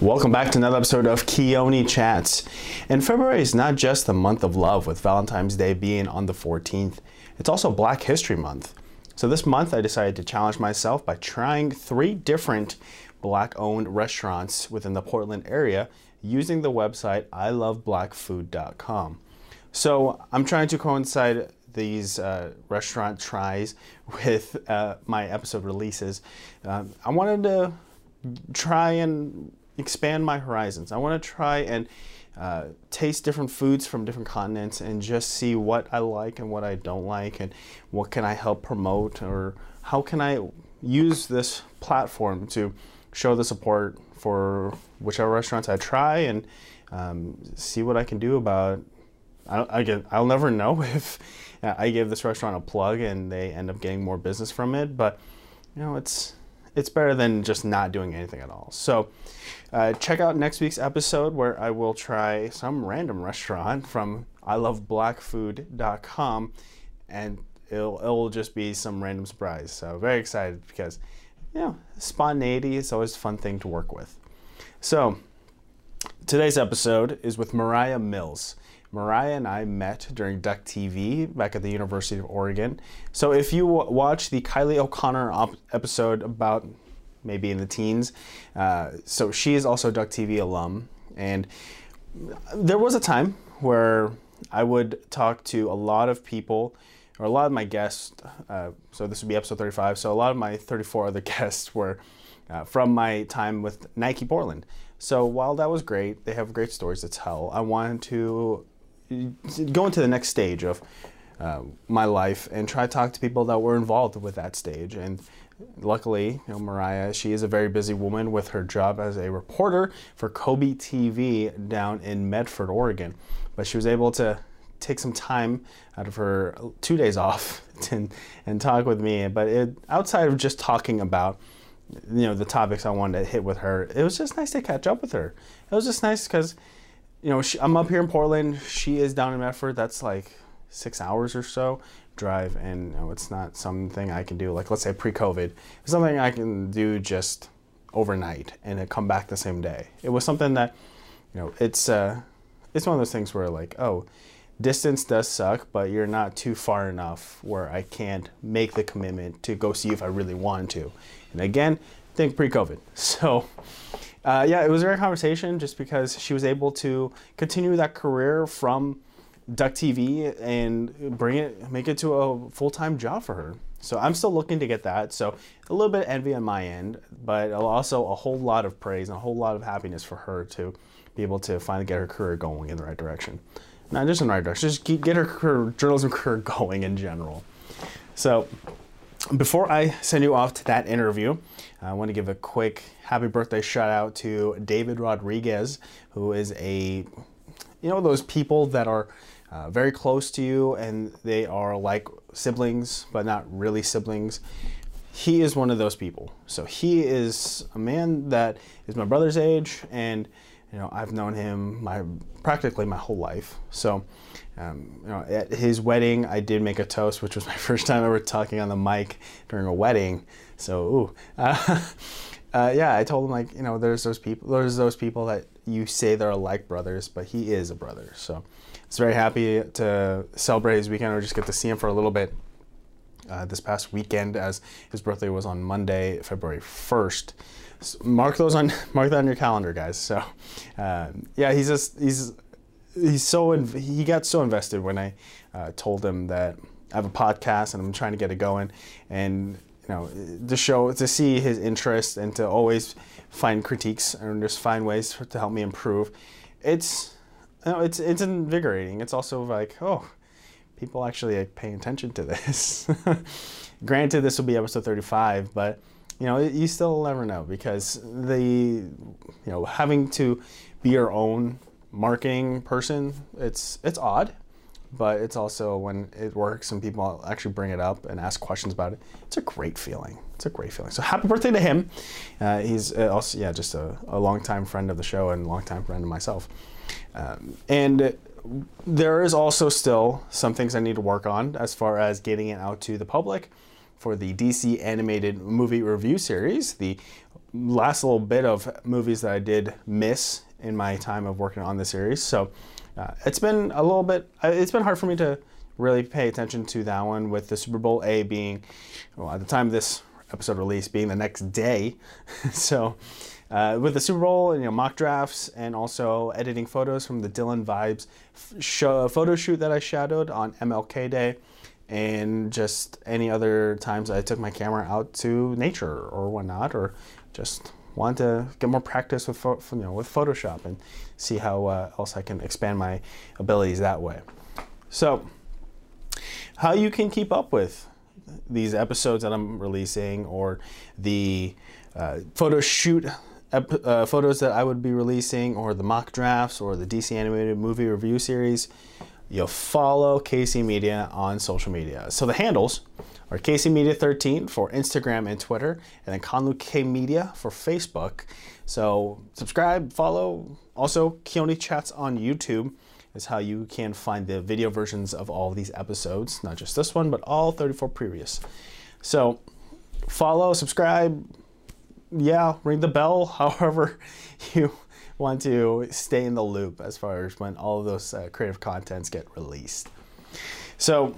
Welcome back to another episode of Keone Chats. And February is not just the month of love, with Valentine's Day being on the 14th, it's also Black History Month. So this month I decided to challenge myself by trying three different black owned restaurants within the Portland area using the website iloveblackfood.com. So I'm trying to coincide these uh, restaurant tries with uh, my episode releases. Um, I wanted to try and expand my horizons. I want to try and uh, taste different foods from different continents and just see what I like and what I don't like and what can I help promote or how can I use this platform to show the support for whichever restaurants I try and um, see what I can do about. I, again, I'll never know if I give this restaurant a plug and they end up getting more business from it, but you know, it's it's better than just not doing anything at all. So, uh, check out next week's episode where I will try some random restaurant from iloveblackfood.com and it'll, it'll just be some random surprise. So, very excited because, you know, spontaneity is always a fun thing to work with. So, today's episode is with Mariah Mills. Mariah and I met during Duck TV back at the University of Oregon. So if you watch the Kylie O'Connor episode about maybe in the teens, uh, so she is also Duck TV alum, and there was a time where I would talk to a lot of people or a lot of my guests. Uh, so this would be episode 35. So a lot of my 34 other guests were uh, from my time with Nike Portland. So while that was great, they have great stories to tell. I wanted to go into the next stage of uh, my life and try to talk to people that were involved with that stage. And luckily, you know, Mariah, she is a very busy woman with her job as a reporter for KOBI TV down in Medford, Oregon. But she was able to take some time out of her two days off and, and talk with me. But it, outside of just talking about you know the topics I wanted to hit with her, it was just nice to catch up with her. It was just nice because you know, she, I'm up here in Portland. She is down in Medford. That's like six hours or so drive, and you know, it's not something I can do. Like let's say pre-COVID, it's something I can do just overnight and it come back the same day. It was something that, you know, it's uh, it's one of those things where like, oh, distance does suck, but you're not too far enough where I can't make the commitment to go see if I really want to. And again, think pre-COVID. So uh, yeah, it was a great conversation just because she was able to continue that career from Duck TV and bring it, make it to a full time job for her. So I'm still looking to get that. So a little bit of envy on my end, but also a whole lot of praise and a whole lot of happiness for her to be able to finally get her career going in the right direction. Not just in the right direction, just get her career, journalism career going in general. So before I send you off to that interview, I want to give a quick happy birthday shout out to David Rodriguez, who is a, you know, those people that are uh, very close to you and they are like siblings, but not really siblings. He is one of those people. So he is a man that is my brother's age and you know, I've known him my practically my whole life. So, um, you know, at his wedding, I did make a toast, which was my first time ever talking on the mic during a wedding. So, ooh, uh, uh, yeah, I told him like, you know, there's those people, there's those people that you say they're like brothers, but he is a brother. So, I was very happy to celebrate his weekend or just get to see him for a little bit. Uh, this past weekend, as his birthday was on Monday, February 1st. So mark those on mark that on your calendar, guys. So, uh, yeah, he's just he's he's so he got so invested when I uh, told him that I have a podcast and I'm trying to get it going, and you know, to show to see his interest and to always find critiques and just find ways to help me improve. It's you know, it's it's invigorating. It's also like oh, people actually like, paying attention to this. Granted, this will be episode 35, but you know, you still never know because the, you know, having to be your own marketing person, it's it's odd, but it's also when it works and people actually bring it up and ask questions about it. It's a great feeling. It's a great feeling. So happy birthday to him. Uh, he's uh, also yeah, just a, a longtime friend of the show and longtime friend of myself. Um, and there is also still some things I need to work on as far as getting it out to the public for the DC animated movie review series, the last little bit of movies that I did miss in my time of working on the series. So uh, it's been a little bit. uh, It's been hard for me to really pay attention to that one with the Super Bowl A being, well, at the time of this episode release being the next day. so uh, with the Super Bowl and you know mock drafts and also editing photos from the Dylan Vibes show, photo shoot that I shadowed on MLK Day. And just any other times I took my camera out to nature or whatnot, or just want to get more practice with you know with Photoshop and see how uh, else I can expand my abilities that way. So, how you can keep up with these episodes that I'm releasing or the uh, photo shoot uh, photos that I would be releasing or the mock drafts or the DC animated movie review series, you'll follow KC Media on social media. So the handles are KC Media 13 for Instagram and Twitter, and then Conlu K Media for Facebook. So subscribe, follow. Also, Keone Chats on YouTube is how you can find the video versions of all of these episodes, not just this one, but all 34 previous. So follow, subscribe, yeah, ring the bell, however you want to stay in the loop as far as when all those uh, creative contents get released. So,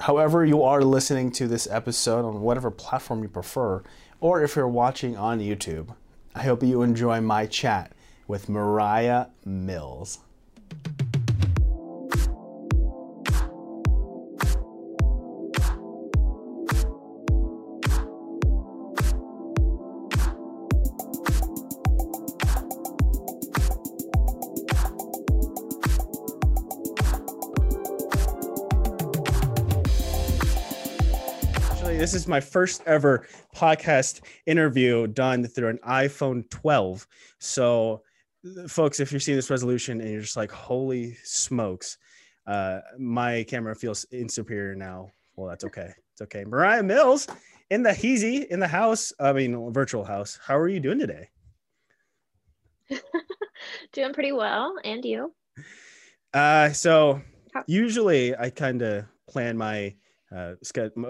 however you are listening to this episode on whatever platform you prefer, or if you're watching on YouTube, I hope you enjoy my chat with Mariah Mills. My first ever podcast interview done through an iPhone 12. So, folks, if you're seeing this resolution and you're just like, holy smokes, uh, my camera feels insuperior now. Well, that's okay. It's okay. Mariah Mills in the Heezy in the house. I mean, virtual house. How are you doing today? Doing pretty well. And you? Uh, so usually I kind of plan my uh,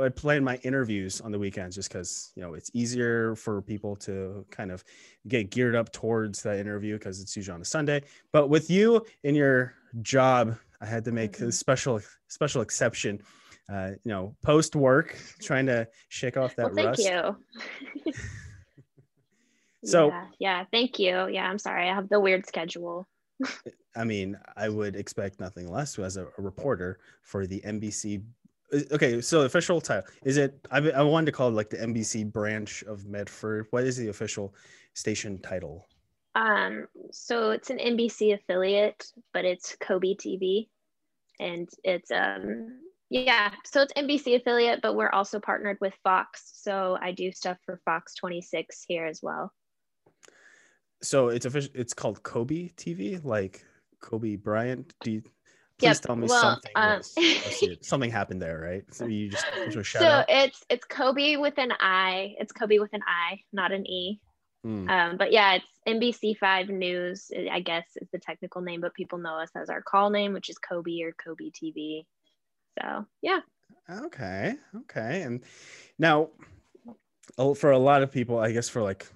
I plan my interviews on the weekends just because you know it's easier for people to kind of get geared up towards that interview because it's usually on a Sunday. But with you in your job, I had to make a Mhm. special special exception. Uh, you know, post work, trying to shake off that well, thank rust. you. So- yeah, yeah, thank you. Yeah, I'm sorry. I have the weird schedule. I mean, I would expect nothing less as a, a reporter for the NBC. Uh, Okay, so official title is it? I, I wanted to call it like the NBC branch of Medford. What is the official station title? Um, so it's an NBC affiliate, but it's KOBI TV, and it's um, yeah. So it's NBC affiliate, but we're also partnered with Fox. So I do stuff for Fox 26 here as well. So it's official. It's called KOBI TV, like Kobe Bryant. Do you, please Yep, tell me well, something. um, was- something happened there, right? So you just just a shout so out. it's it's Kobe with an I. It's Kobe with an I, not an E. Hmm. Um, but yeah, it's NBC5 News, I guess is the technical name, but people know us as our call name, which is KOBI or KOBI TV. So yeah. Okay, okay. And now, oh, for a lot of people, I guess for like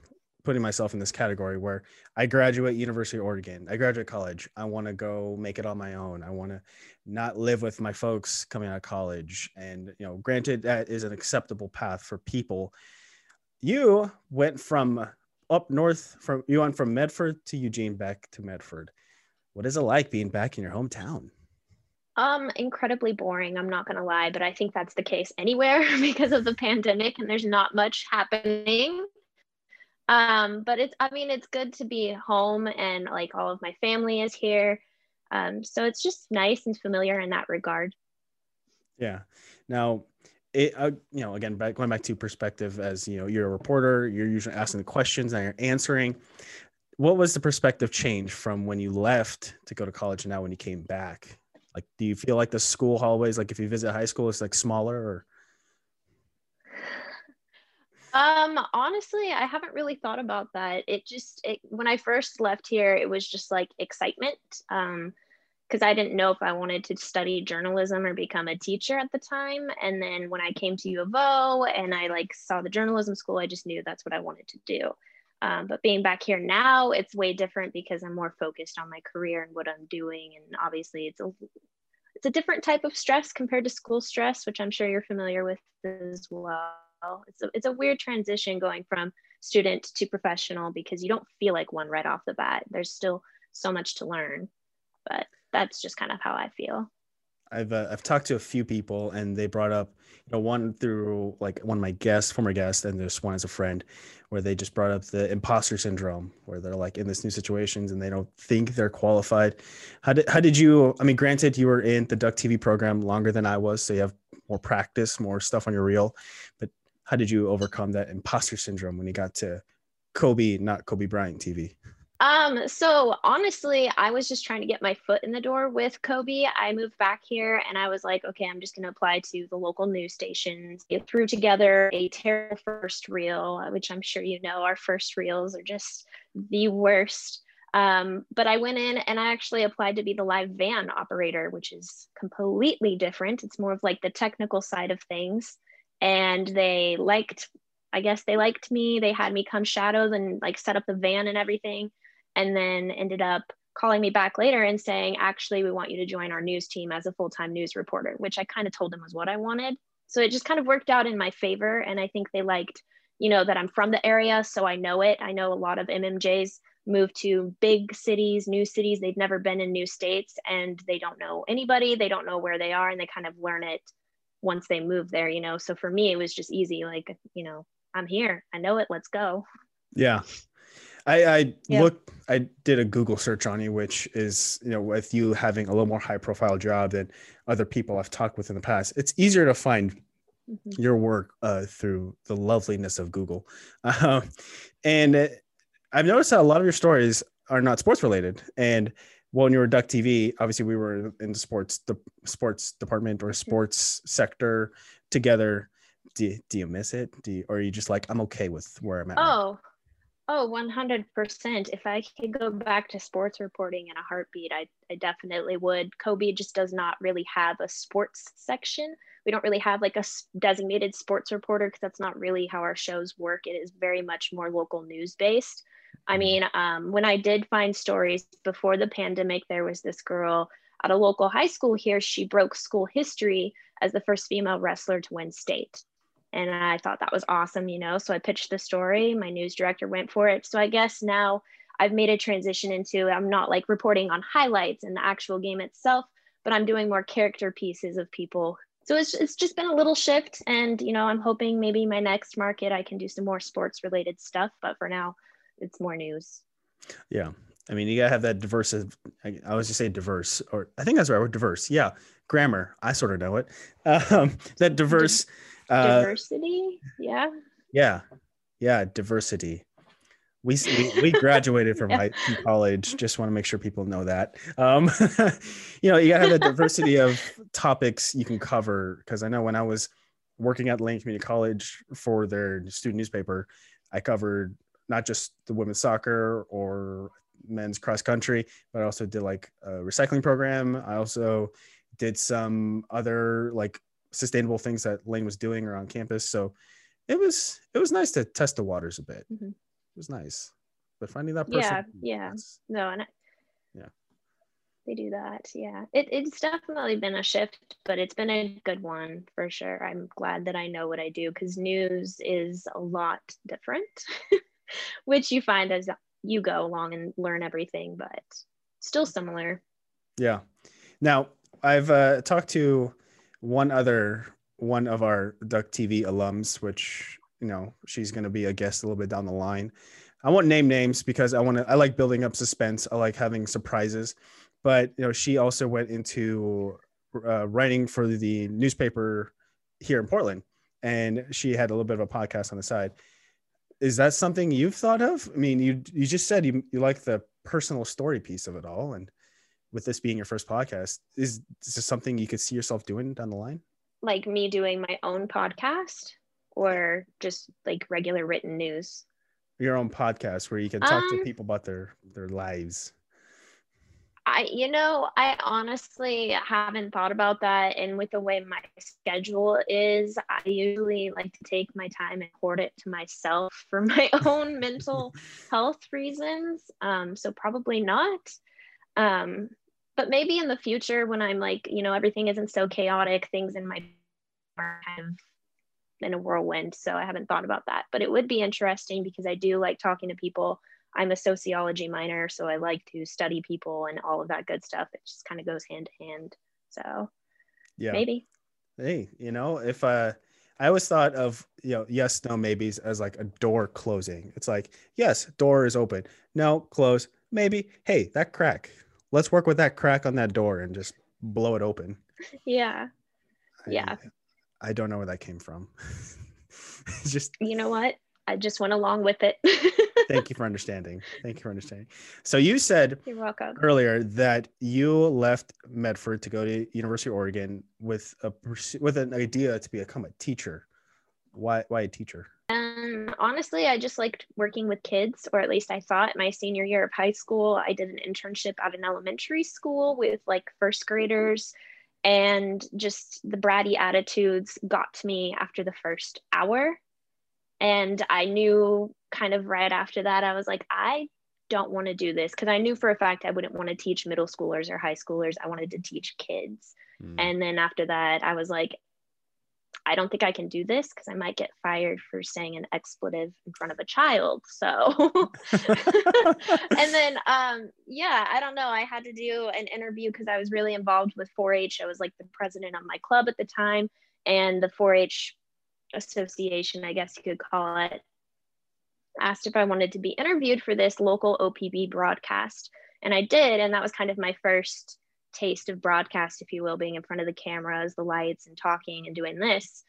putting myself in this category where I graduate University of Oregon, I graduate college, I want to go make it on my own. I want to not live with my folks coming out of college. And you know, granted, that is an acceptable path for people. You went from up north from you went from Medford to Eugene back to Medford. What is it like being back in your hometown? Um, incredibly boring, I'm not gonna lie, but I think that's the case anywhere because of the pandemic and there's not much happening. Um, but it's I mean it's good to be home and like all of my family is here. Um, so it's just nice and familiar in that regard. Yeah. Now, it, uh, you know, again, going back to perspective as, you know, you're a reporter, you're usually asking the questions and you're answering. What was the perspective change from when you left to go to college and now when you came back? Like, do you feel like the school hallways, like if you visit high school, it's like smaller or? Um, honestly, I haven't really thought about that. It just it, when I first left here, it was just like excitement. Um, because I didn't know if I wanted to study journalism or become a teacher at the time. And then when I came to U of O and I like saw the journalism school, I just knew that's what I wanted to do. Um, but being back here now, it's way different because I'm more focused on my career and what I'm doing. And obviously, it's a it's a different type of stress compared to school stress, which I'm sure you're familiar with as well. It's a, it's a weird transition going from student to professional because you don't feel like one right off the bat. There's still so much to learn, but that's just kind of how I feel. I've uh, I've talked to a few people and they brought up you know one through like one of my guests former guests and there's one as a friend where they just brought up the imposter syndrome where they're like in this new situations and they don't think they're qualified. How did how did you I mean granted you were in the Duck TV program longer than I was so you have more practice more stuff on your reel but how did you overcome that imposter syndrome when you got to KOBI not Kobe Bryant TV? Um, so honestly, I was just trying to get my foot in the door with KOBI. I moved back here and I was like, okay, I'm just going to apply to the local news stations. Get threw together a terrible first reel, which I'm sure you know our first reels are just the worst. Um, but I went in and I actually applied to be the live van operator, which is completely different. It's more of like the technical side of things. And they liked, I guess they liked me. They had me come shadows and like set up the van and everything and then ended up calling me back later and saying, actually, we want you to join our news team as a full time news reporter, which I kind of told them was what I wanted. So it just kind of worked out in my favor. And I think they liked, you know, that I'm from the area. So I know it. I know a lot of MMJs move to big cities, new cities. They've never been in new states and they don't know anybody. They don't know where they are and they kind of learn it once they move there, you know. So for me, it was just easy. Like, you know, I'm here. I know it. Let's go. Yeah. I, I yeah. looked, I did a Google search on you, which is, you know, with you having a little more high profile job than other people I've talked with in the past, it's easier to find mm-hmm. your work uh, through the loveliness of Google. Um, and I've noticed that a lot of your stories are not sports related. And when you were Duck TV, obviously we were in the sports, the sports department or sports sector together. Do you, do you miss it? Do you, or are you just like, I'm okay with where I'm at? Oh. Oh, 100%. If I could go back to sports reporting in a heartbeat, I, I definitely would. KOBI just does not really have a sports section. We don't really have like a designated sports reporter because that's not really how our shows work. It is very much more local news based. I mm-hmm. mean, um, when I did find stories before the pandemic, there was this girl at a local high school here. She broke school history as the first female wrestler to win state and I thought that was awesome, you know. So I pitched the story. My news director went for it. So I guess now I've made a transition into I'm not like reporting on highlights and the actual game itself, but I'm doing more character pieces of people. So it's it's just been a little shift, and you know I'm hoping maybe my next market I can do some more sports related stuff. But for now, it's more news. Yeah, I mean you gotta have that diverse. I, I was just say diverse, or I think that's right. Word diverse. Yeah, grammar. I sort of know it. Um, that diverse. Uh, diversity yeah yeah yeah diversity we we, we graduated from yeah. college just want to make sure people know that um, you know you gotta have a diversity of topics you can cover because i know when i was working at lane community college for their student newspaper i covered not just the women's soccer or men's cross country but i also did like a recycling program i also did some other like sustainable things that Lane was doing around campus. So it was it was nice to test the waters a bit. Mm-hmm. It was nice, but finding that person, yeah, yeah, no, and I, yeah, they do that. Yeah, it, it's definitely been a shift, but it's been a good one for sure. I'm glad that I know what I do because news is a lot different, which you find as you go along and learn everything, but still similar. Yeah. Now I've uh, talked to one other one of our Duck TV alums, which you know she's going to be a guest a little bit down the line. I won't name names because I want to. I like building up suspense. I like having surprises, but you know she also went into uh, writing for the newspaper here in Portland, and she had a little bit of a podcast on the side. Is that something you've thought of? I mean, you you just said you you like the personal story piece of it all, and with this being your first podcast, is, is this something you could see yourself doing down the line? Like me doing my own podcast or just like regular written news? Your own podcast where you can talk um, to people about their their lives. I, you know, I honestly haven't thought about that. And with the way my schedule is, I usually like to take my time and hoard it to myself for my own mental health reasons. Um, so probably not. Um, but maybe in the future when I'm like, you know, everything isn't so chaotic, things in my are kind of in a whirlwind. So I haven't thought about that. But it would be interesting because I do like talking to people I'm a sociology minor, so I like to study people and all of that good stuff. It just kind of goes hand to hand. So yeah, maybe. Hey, you know, if uh, I always thought of you know yes, no, maybes as like a door closing. It's like yes, door is open. No, close. Maybe. Hey, that crack. Let's work with that crack on that door and just blow it open. Yeah. I, yeah. I don't know where that came from. just you know what? I just went along with it. Thank you for understanding. Thank you for understanding. So you said You're welcome. earlier that you left Medford to go to University of Oregon with a with an idea to become a teacher. Why why a teacher? Um, honestly, I just liked working with kids, or at least I thought. My senior year of high school, I did an internship at an elementary school with like first graders, and just the bratty attitudes got to me after the first hour. And I knew kind of right after that, I was like, I don't want to do this because I knew for a fact I wouldn't want to teach middle schoolers or high schoolers. I wanted to teach kids. Mm. And then after that, I was like, I don't think I can do this because I might get fired for saying an expletive in front of a child. So, and then, um, yeah, I don't know. I had to do an interview because I was really involved with 4 H. I was like the president of my club at the time, and the 4 H association, I guess you could call it, asked if I wanted to be interviewed for this local OPB broadcast. And I did. And that was kind of my first taste of broadcast, if you will, being in front of the cameras, the lights, and talking and doing this.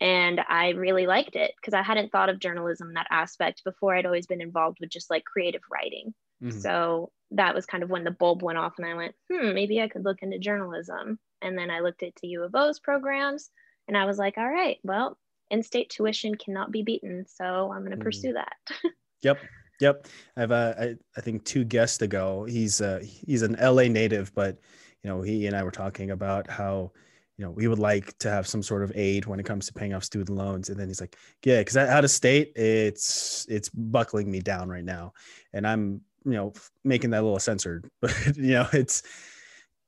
And I really liked it because I hadn't thought of journalism in that aspect before. I'd always been involved with just like creative writing. Mm-hmm. So that was kind of when the bulb went off, and I went, hmm, maybe I could look into journalism. And then I looked into U of O's programs, and I was like, all right, well, in-state tuition cannot be beaten. So I'm going to mm. pursue that. yep. Yep. I have uh, I, I think two guests ago. He's uh, he's an LA native, but you know, he and I were talking about how, you know, we would like to have some sort of aid when it comes to paying off student loans. And then he's like, yeah, because out of state, it's it's buckling me down right now. And I'm, you know, making that a little censored, but you know, it's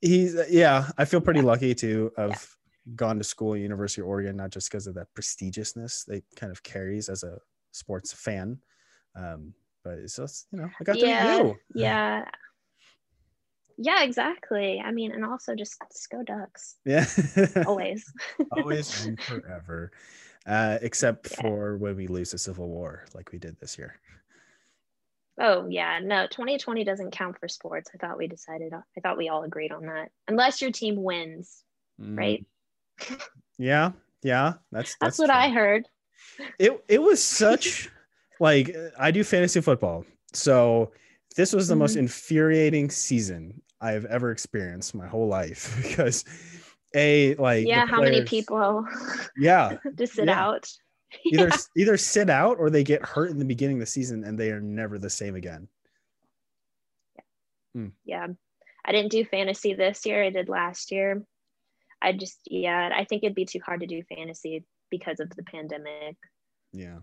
he's yeah, I feel pretty lucky to have yeah gone to school at University of Oregon, not just because of that prestigiousness they kind of carries as a sports fan. Um, but it's just, you know, I got yeah, to meet you. Yeah. Yeah, exactly. I mean, and also just, just go Ducks. Yeah. Always. Always and forever. Uh, except yeah. for when we lose the Civil War, like we did this year. Oh yeah, no, 2020 doesn't count for sports. I thought we decided. I thought we all agreed on that. Unless your team wins, mm. right? Yeah, yeah, that's that's, that's what true. I heard. It it was such like I do fantasy football, so this was the mm-hmm. most infuriating season I've ever experienced my whole life because a like yeah, how many people yeah to sit yeah. out either yeah. either sit out or they get hurt in the beginning of the season and they are never the same again. Yeah. Mm. yeah. I didn't do fantasy this year. I did last year. I just yeah, I think it'd be too hard to do fantasy because of the pandemic. Yeah.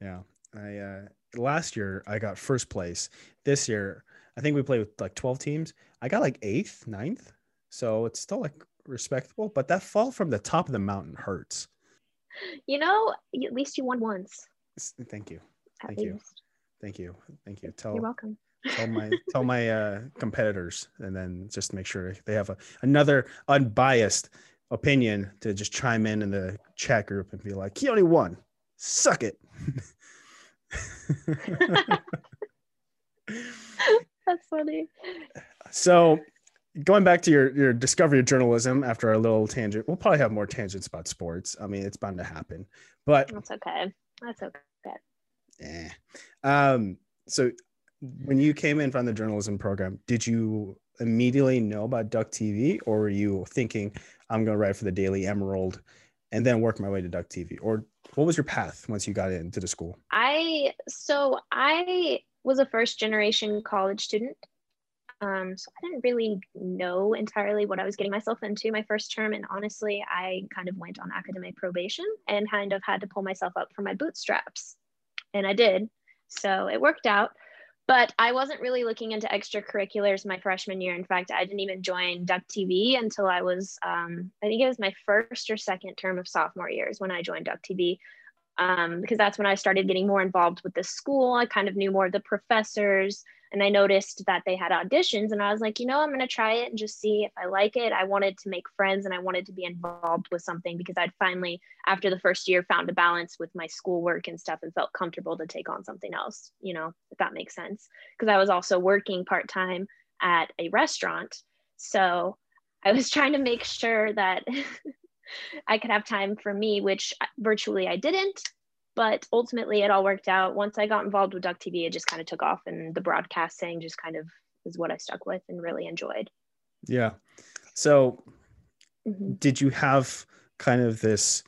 Yeah. I uh last year I got first place. This year I think we played with like 12 teams. I got like eighth, ninth. So it's still like respectable, but that fall from the top of the mountain hurts. You know, at least you won once. Thank you. Thank you. Thank you. Thank you. Tell You're welcome tell my tell my uh, competitors, and then just make sure they have a, another unbiased opinion to just chime in in the chat group and be like, "He only won. Suck it." That's funny. So, going back to your your discovery of journalism after our little tangent, we'll probably have more tangents about sports. I mean, it's bound to happen, but that's okay. That's okay. Yeah. Um. So when you came in from the journalism program, did you immediately know about Duck TV, or were you thinking, I'm going to write for the Daily Emerald and then work my way to Duck TV? Or what was your path once you got into the school? I, so I was a first generation college student. Um, so I didn't really know entirely what I was getting myself into my first term. And honestly, I kind of went on academic probation and kind of had to pull myself up from my bootstraps. And I did. So it worked out. But I wasn't really looking into extracurriculars my freshman year. In fact, I didn't even join Duck TV until I was, um, I think it was my first or second term of sophomore years when I joined Duck TV um, because that's when I started getting more involved with the school. I kind of knew more of the professors and I noticed that they had auditions and I was like, you know, I'm going to try it and just see if I like it. I wanted to make friends and I wanted to be involved with something because I'd finally, after the first year, found a balance with my schoolwork and stuff and felt comfortable to take on something else, you know, if that makes sense. Because I was also working part time at a restaurant. So I was trying to make sure that I could have time for me, which uh, virtually I didn't. But ultimately, it all worked out. Once I got involved with Duck TV, it just kind of took off, and the broadcasting just kind of is what I stuck with and really enjoyed. Yeah. So, mm-hmm. did you have kind of this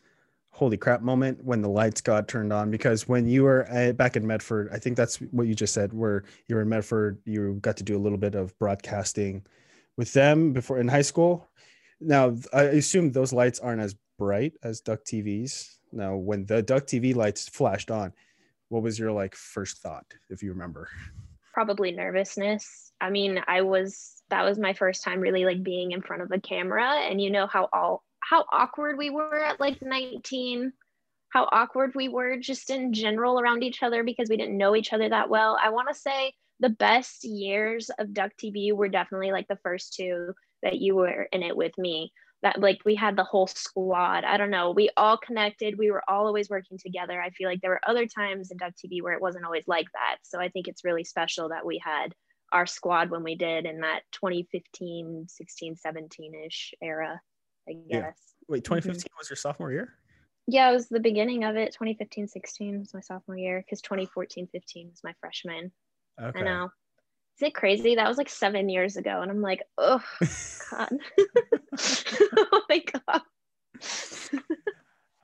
holy crap moment when the lights got turned on? Because when you were uh, back in Medford, I think that's what you just said, where you were in Medford, you got to do a little bit of broadcasting with them before in high school. Now, I assume those lights aren't as bright as Duck TVs. Now, when the Duck TV lights flashed on, what was your like first thought, if you remember? Probably nervousness. I mean, I was that was my first time really like being in front of a camera, and you know how all how awkward we were at like 19 how awkward we were just in general around each other because we didn't know each other that well. I want to say the best years of Duck TV were definitely like the first two that you were in it with me that like we had the whole squad. I don't know. We all connected. We were all always working together. I feel like there were other times in duck tv where it wasn't always like that. So i think it's really special that we had our squad when we did in that 2015 16 17ish era i guess. Yeah. wait 2015 mm-hmm. was your sophomore year? Yeah it was the beginning of it. 2015 16 was my sophomore year because 2014 15 was my freshman. Okay. i know is it crazy? That was like seven years ago. And I'm like, oh, God. oh my God.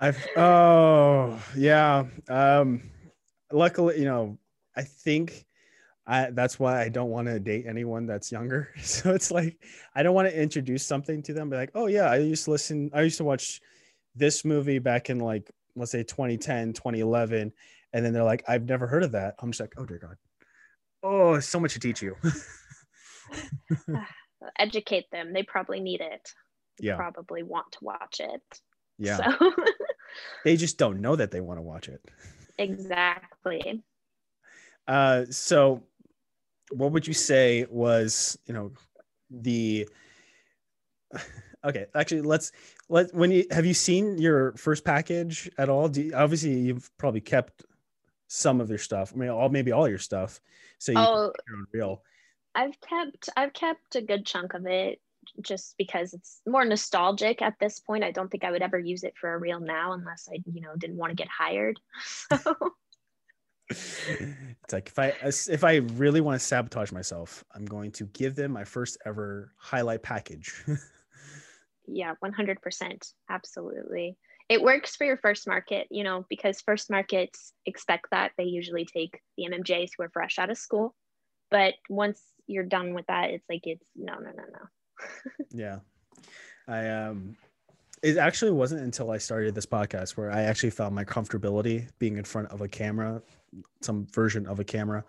I've, oh, yeah. Um, luckily, you know, I think I, that's why I don't want to date anyone that's younger. So it's like, I don't want to introduce something to them, be like, oh, yeah, I used to listen, I used to watch this movie back in like, let's say 2010, 2011. And then they're like, I've never heard of that. I'm just like, oh, dear God oh, so much to teach you. Educate them. They probably need it. Yeah. Probably want to watch it. Yeah. So. they just don't know that they want to watch it. Exactly. Uh, so what would you say was, you know, the okay actually let's let when you have you seen your first package at all do you, obviously you've probably kept some of your stuff i mean all maybe all your stuff so you oh, your own reel. I've kept I've kept a good chunk of it just because it's more nostalgic at this point. I don't think I would ever use it for a reel now unless I, you know, didn't want to get hired. So it's like if I if I really want to sabotage myself, I'm going to give them my first ever highlight package. yeah, 100%. Absolutely. It works for your first market, you know, because first markets expect that they usually take the MMJs who are fresh out of school. But once you're done with that, it's like it's no, no, no, no. yeah. I um it actually wasn't until I started this podcast where I actually found my comfortability being in front of a camera, some version of a camera,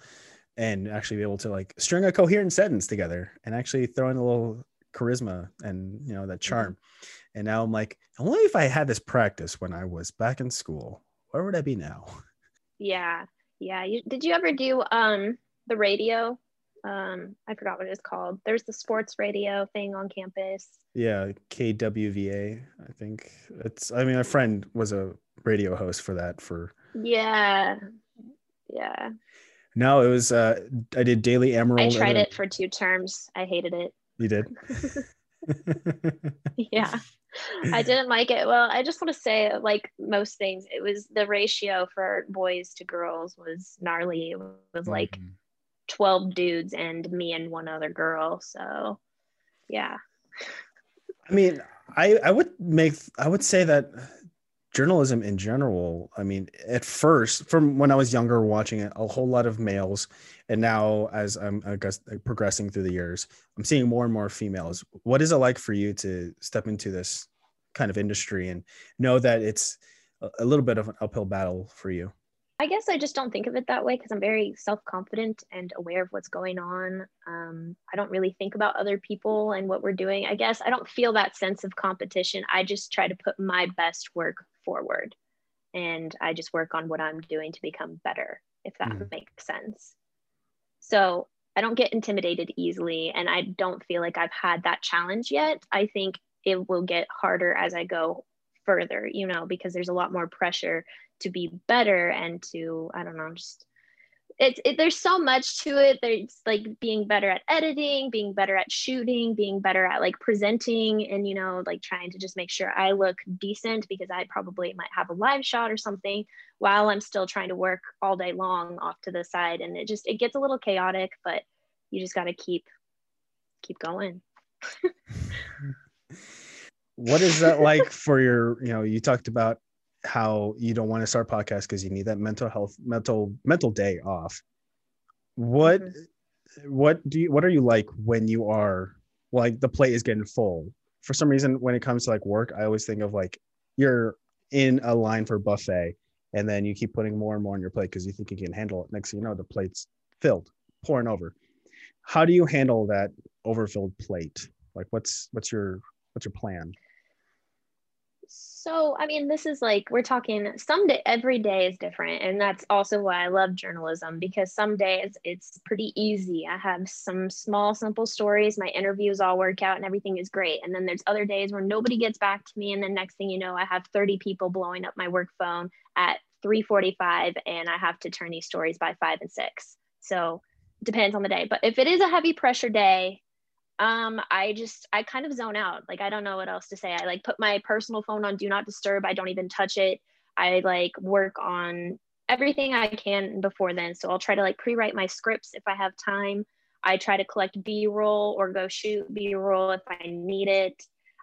and actually be able to like string a coherent sentence together and actually throw in a little charisma and you know that charm. And now I'm like, only if I had this practice when I was back in school, where would I be now? Yeah. Yeah. You, did you ever do um the radio? Um, I forgot what it's called. There's the sports radio thing on campus. Yeah, KWVA, I think. It's I mean, a friend was a radio host for that for Yeah. Yeah. No, it was uh I did Daily Emerald. I tried it for two terms. I hated it. You did? yeah. I didn't like it. Well, I just want to say, like most things, it was the ratio for boys to girls was gnarly. It was like mm-hmm. 12 dudes and me and one other girl. So, yeah. I mean, I I would make I would say that journalism in general, I mean, at first, from when I was younger, watching it, a whole lot of males, and now as I'm I guess, progressing through the years, I'm seeing more and more females. What is it like for you to step into this kind of industry and know that it's a little bit of an uphill battle for you? I guess I just don't think of it that way because I'm very self confident and aware of what's going on. Um, I don't really think about other people and what we're doing. I guess I don't feel that sense of competition. I just try to put my best work forward and I just work on what I'm doing to become better, if that mm. makes sense. So I don't get intimidated easily and I don't feel like I've had that challenge yet. I think it will get harder as I go further, you know, because there's a lot more pressure to be better and to i don't know just it's it, there's so much to it. There's like being better at editing being better at shooting being better at like presenting and you know like trying to just make sure i look decent because i probably might have a live shot or something while i'm still trying to work all day long off to the side. And it just it gets a little chaotic but you just got to keep keep going. What is that like for your you know you talked about how you don't want to start podcast because you need that mental health mental mental day off. What mm-hmm. what do you what are you like when you are like the plate is getting full? For some reason when it comes to like work i always think of like you're in a line for buffet and then you keep putting more and more on your plate because you think you can handle it. Next thing you know the plate's filled pouring over. How do you handle that overfilled plate? Like what's what's your what's your plan so, I mean, this is like we're talking some day, every day is different. And that's also why I love journalism because some days it's pretty easy. I have some small, simple stories. My interviews all work out and everything is great. And then there's other days where nobody gets back to me. And then next thing you know, I have 30 people blowing up my work phone at 345 and I have to turn these stories by five and six. So, depends on the day. But if it is a heavy pressure day, um i just i kind of zone out like i don't know what else to say. I like put my personal phone on do not disturb. I don't even touch it. I like work on everything i can before then. So i'll try to like pre-write my scripts if i have time. I try to collect b-roll or go shoot b-roll if i need it.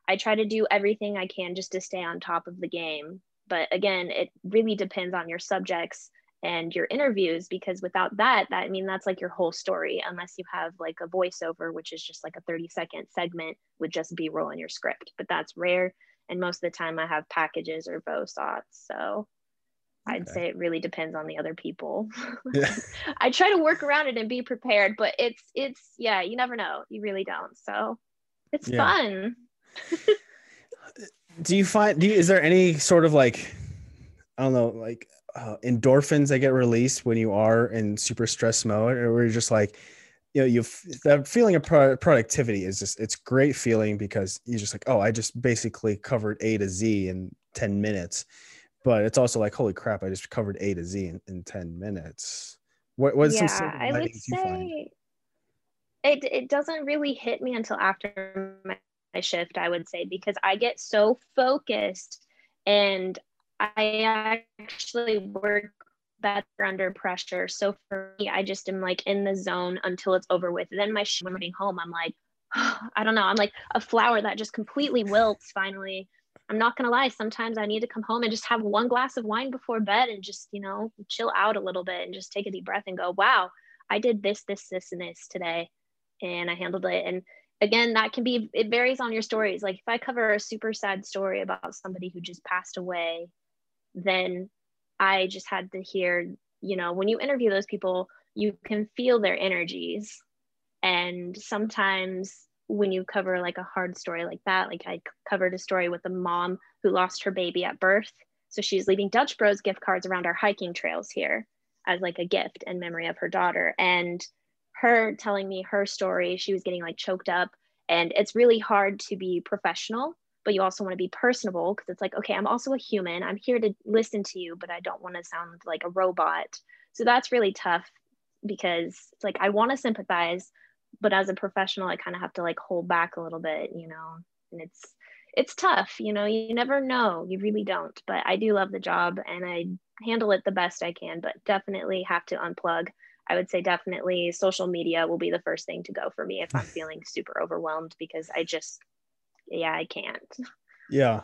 I try to do everything i can just to stay on top of the game. But again it really depends on your subjects and your interviews because without that that I mean that's like your whole story unless you have like a voiceover which is just like a 30 second segment with just b-roll in your script but that's rare and most of the time I have packages or voice-ots so okay. I'd say it really depends on the other people yeah. I try to work around it and be prepared but it's it's yeah you never know you really don't so it's yeah. fun do you find do you, is there any sort of like I don't know like uh, endorphins that get released when you are in super stress mode, or you're just like, you know, you've that feeling of pro- productivity is just it's great feeling because you're just like, oh, I just basically covered A to Z in ten minutes, but it's also like, holy crap, I just covered A to Z in, in ten minutes. What was yeah, some I would say it it doesn't really hit me until after my shift. I would say because I get so focused and I actually work better under pressure. So for me, I just am like in the zone until it's over with. then my when I'm home, I'm like, oh, I don't know. I'm like a flower that just completely wilts finally. I'm not gonna lie. Sometimes I need to come home and just have one glass of wine before bed and just, you know, chill out a little bit and just take a deep breath and go, wow, I did this, this, this, and this today. And I handled it. And again, that can be, it varies on your stories. Like if I cover a super sad story about somebody who just passed away then I just had to hear, you know, when you interview those people, you can feel their energies. And sometimes when you cover like a hard story like that, like I covered a story with a mom who lost her baby at birth. So she's leaving Dutch Bros gift cards around our hiking trails here as like a gift in memory of her daughter. And her telling me her story, she was getting like choked up. And it's really hard to be professional but you also want to be personable because it's like, okay, I'm also a human. I'm here to listen to you, but I don't want to sound like a robot. So that's really tough because it's like I want to sympathize, but as a professional, I kind of have to like hold back a little bit, you know. And it's it's tough, you know. You never know, you really don't. But I do love the job, and I handle it the best I can. But definitely have to unplug. I would say definitely social media will be the first thing to go for me if I'm feeling super overwhelmed because I just yeah, I can't. Yeah.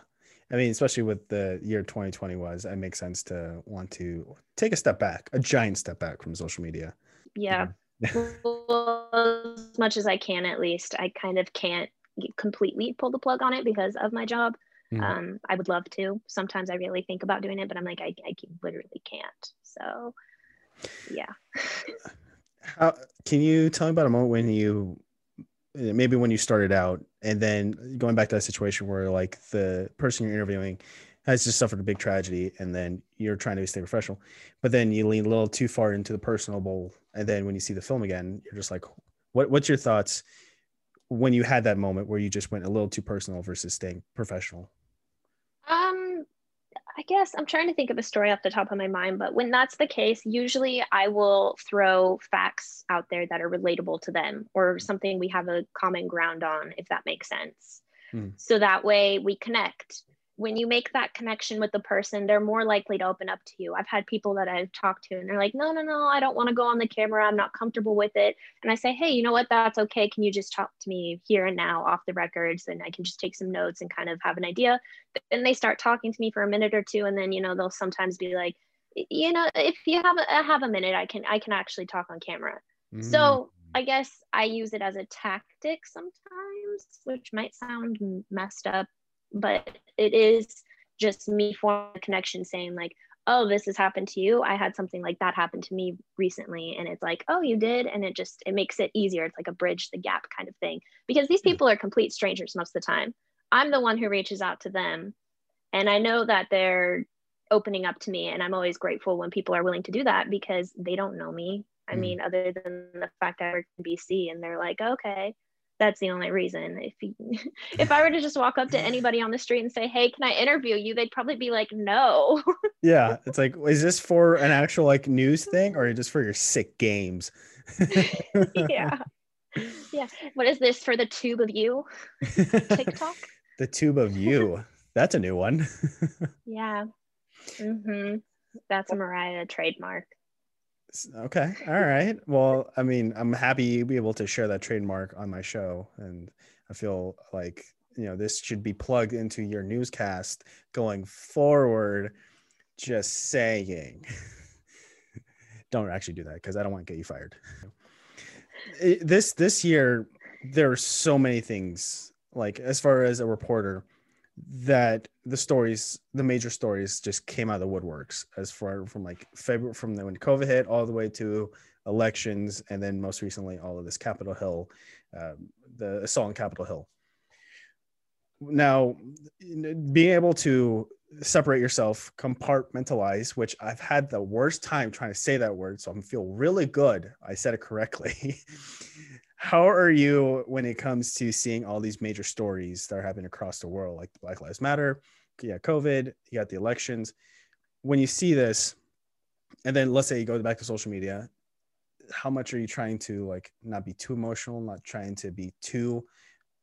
I mean, especially with the year 2020 was, it makes sense to want to take a step back, a giant step back from social media. Yeah. well, as much as I can, at least, I kind of can't completely pull the plug on it because of my job. Mm-hmm. Um, I would love to. Sometimes I really think about doing it, but I'm like, I, I literally can't. So, yeah. How can you tell me about a moment when you Uh, maybe when you started out and then going back to that situation where like the person you're interviewing has just suffered a big tragedy and then you're trying to stay professional but then you lean a little too far into the personable and then when you see the film again you're just like what what's your thoughts when you had that moment where you just went a little too personal versus staying professional um, I guess I'm trying to think of a story off the top of my mind, but when that's the case, usually I will throw facts out there that are relatable to them or something we have a common ground on, if that makes sense. Hmm. So that way we connect when you make that connection with the person, they're more likely to open up to you. I've had people that I've talked to and they're like, no, no, no, I don't want to go on the camera. I'm not comfortable with it. And I say, hey, you know what? That's okay. Can you just talk to me here and now off the records? And I can just take some notes and kind of have an idea. Then they start talking to me for a minute or two. And then, you know, they'll sometimes be like, you know, if you have a, have a minute, I can, I can actually talk on camera. Mm. So I guess I use it as a tactic sometimes, which might sound messed up but it is just me forming a connection saying like oh this has happened to you. I had something like that happen to me recently. And it's like oh you did. And it just it makes it easier. It's like a bridge the gap kind of thing. Because these people are complete strangers most of the time. I'm the one who reaches out to them. And i know that they're opening up to me. And i'm always grateful when people are willing to do that because they don't know me. I mm. mean other than the fact that i work in bc and they're like okay that's the only reason. If you, if i were to just walk up to anybody on the street and say hey can i interview you? they'd probably be like no. Yeah it's like is this for an actual like news thing or just for your sick games? Yeah. Yeah. What is this for the tube of you? Tiktok? The tube of you. That's a new one. Yeah. Mm-hmm. that's a mariah trademark Okay. All right. Well, I mean, I'm happy to be able to share that trademark on my show. And I feel like, you know, this should be plugged into your newscast going forward. Just saying. don't actually do that because I don't want to get you fired. this this year, there are so many things like as far as a reporter that the stories, the major stories, just came out of the woodworks as far from like February from when COVID hit all the way to elections, and then most recently all of this Capitol Hill, uh, the assault on Capitol Hill. Now, being able to separate yourself, compartmentalize, which I've had the worst time trying to say that word, so I'm feel really good. I said it correctly. how are you when it comes to seeing all these major stories that are happening across the world like black lives matter yeah covid you got the elections. When you see this and then let's say you go back to social media how much are you trying to like not be too emotional not trying to be too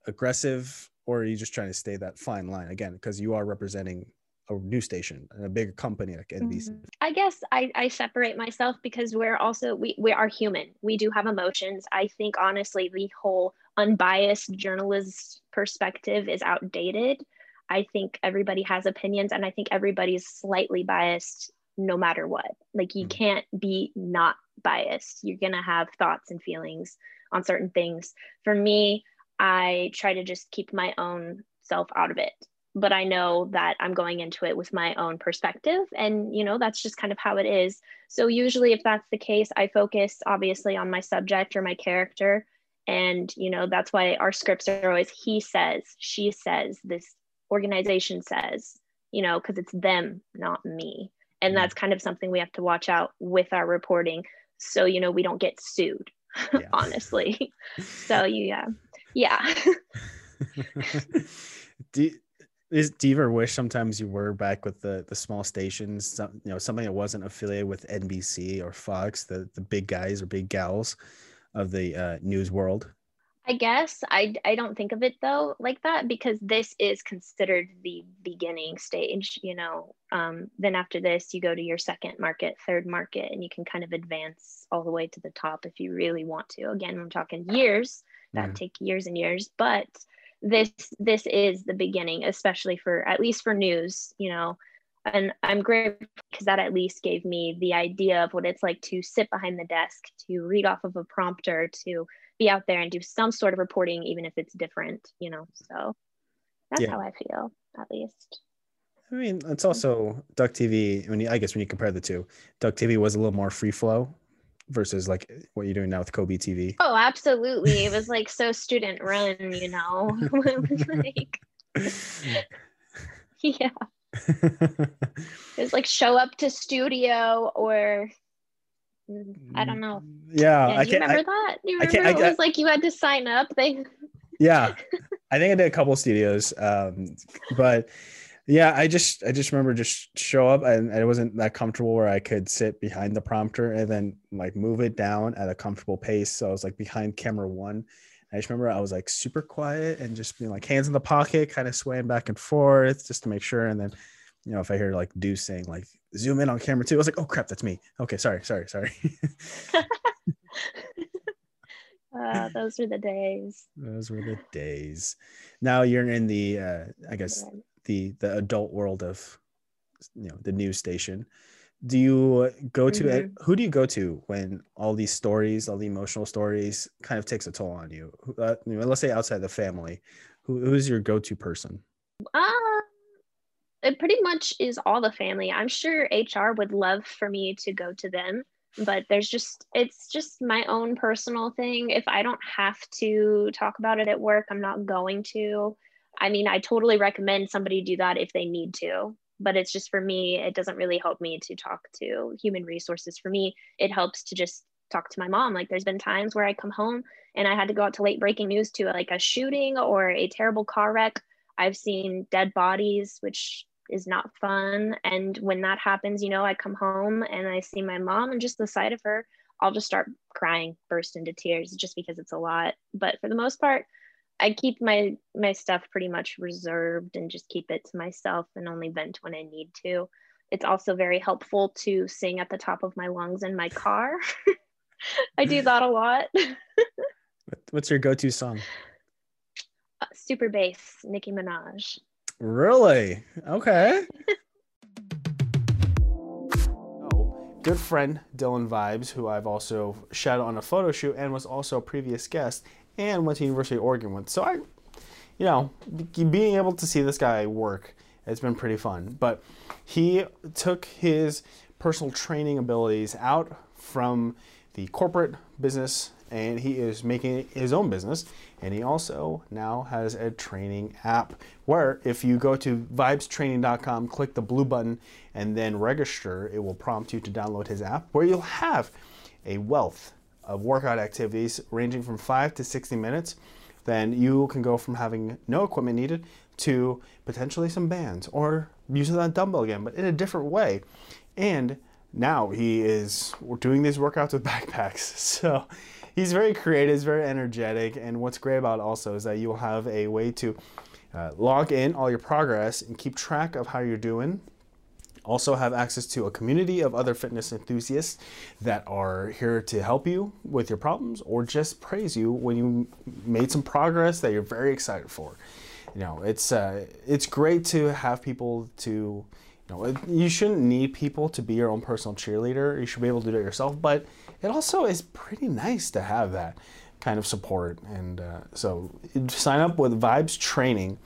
aggressive or are you just trying to stay that fine line? Again because you are representing a news station and a big company like NBC? Mm-hmm. I guess I, I separate myself because we're also we we are human. We do have emotions. I think honestly the whole unbiased journalist perspective is outdated. I think everybody has opinions and I think everybody's slightly biased no matter what. Like you mm-hmm. can't be not biased. You're going to have thoughts and feelings on certain things. For me, I try to just keep my own self out of it but I know that I'm going into it with my own perspective. And, you know, that's just kind of how it is. So, usually, if that's the case, I focus obviously on my subject or my character. And, you know, that's why our scripts are always he says, she says, this organization says, you know, because it's them, not me. And mm-hmm. that's kind of something we have to watch out with our reporting. So, you know, we don't get sued, yeah. honestly. so, yeah. Yeah. do, is do you ever wish sometimes you were back with the the small stations? Some, you know something that wasn't affiliated with nbc or fox the the big guys or big gals of the uh, news world? I guess i i don't think of it though like that because this is considered the beginning stage you know? Um, then after this you go to your second market third market and you can kind of advance all the way to the top if you really want to. Again i'm talking years. That mm. take years and years but this this is the beginning especially for at least for news you know? And i'm grateful because that at least gave me the idea of what it's like to sit behind the desk to read off of a prompter to be out there and do some sort of reporting even if it's different you know? So that's yeah. how i feel at least. I mean it's also duck tv when you i guess when you compare the two duck tv was a little more free flow versus like what you're doing now with KOBI TV. Oh, absolutely. It was like so student run, you know. like Yeah. it was like show up to studio or I don't know. Yeah, yeah I can't. Remember I, that? You remember I it was like you had to sign up? They. yeah, I think I did a couple studios, um, but yeah i just i just remember just show up and it wasn't that comfortable where i could sit behind the prompter and then like move it down at a comfortable pace. So i was like behind camera one. I just remember i was like super quiet and just being like hands in the pocket kind of swaying back and forth just to make sure. And then you know if i hear like Deuce saying like zoom in on camera two i was like oh crap that's me. Okay sorry sorry sorry. Uh, those were the days. Those were the days. Now you're in the uh, i guess the the adult world of you know the news station. Do you go to mm-hmm. who do you go to when all these stories all the emotional stories kind of takes a toll on you? Uh, let's say outside the family who, who's your go-to person? Uh, it pretty much is all the family. I'm sure hr would love for me to go to them but there's just it's just my own personal thing. If i don't have to talk about it at work i'm not going to I mean, I totally recommend somebody do that if they need to, but it's just for me, it doesn't really help me to talk to human resources. For me, it helps to just talk to my mom. Like there's been times where I come home and I had to go out to late breaking news to like a shooting or a terrible car wreck. I've seen dead bodies, which is not fun. And when that happens, you know, I come home and I see my mom and just the sight of her, I'll just start crying, burst into tears just because it's a lot. But for the most part, I keep my my stuff pretty much reserved and just keep it to myself and only vent when I need to. It's also very helpful to sing at the top of my lungs in my car. I do that a lot. What's your go-to song? Uh, super bass, Nicki Minaj. Really? Okay. oh, good friend Dylan Vibes, who I've also shot on a photo shoot and was also a previous guest, and went to University of Oregon with. So I, you know, being able to see this guy work has been pretty fun. But he took his personal training abilities out from the corporate business and he is making his own business and he also now has a training app where if you go to vibestraining.com click the blue button and then register it will prompt you to download his app where you'll have a wealth of workout activities ranging from 5 to 60 minutes, then you can go from having no equipment needed to potentially some bands or using that dumbbell again, but in a different way. And now he is doing these workouts with backpacks. So he's very creative, he's very energetic. And what's great about also is that you'll have a way to uh, log in all your progress and keep track of how you're doing also have access to a community of other fitness enthusiasts that are here to help you with your problems or just praise you when you made some progress that you're very excited for. You know, it's uh, it's great to have people to you know, you shouldn't need people to be your own personal cheerleader. You should be able to do it yourself, but it also is pretty nice to have that kind of support. And uh, so sign up with Vibes Training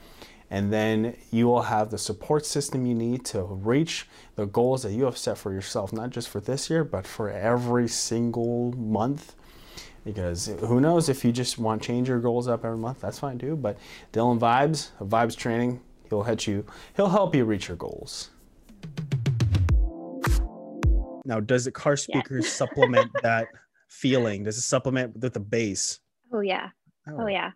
and then you will have the support system you need to reach the goals that you have set for yourself, not just for this year, but for every single month. Because who knows if you just want to change your goals up every month, that's fine too. But Dylan Vibes, Vibes Training, he'll help you. He'll help you reach your goals. Now, does the car speakers yeah. supplement that feeling? Does it supplement with the bass? Oh yeah. Oh, oh yeah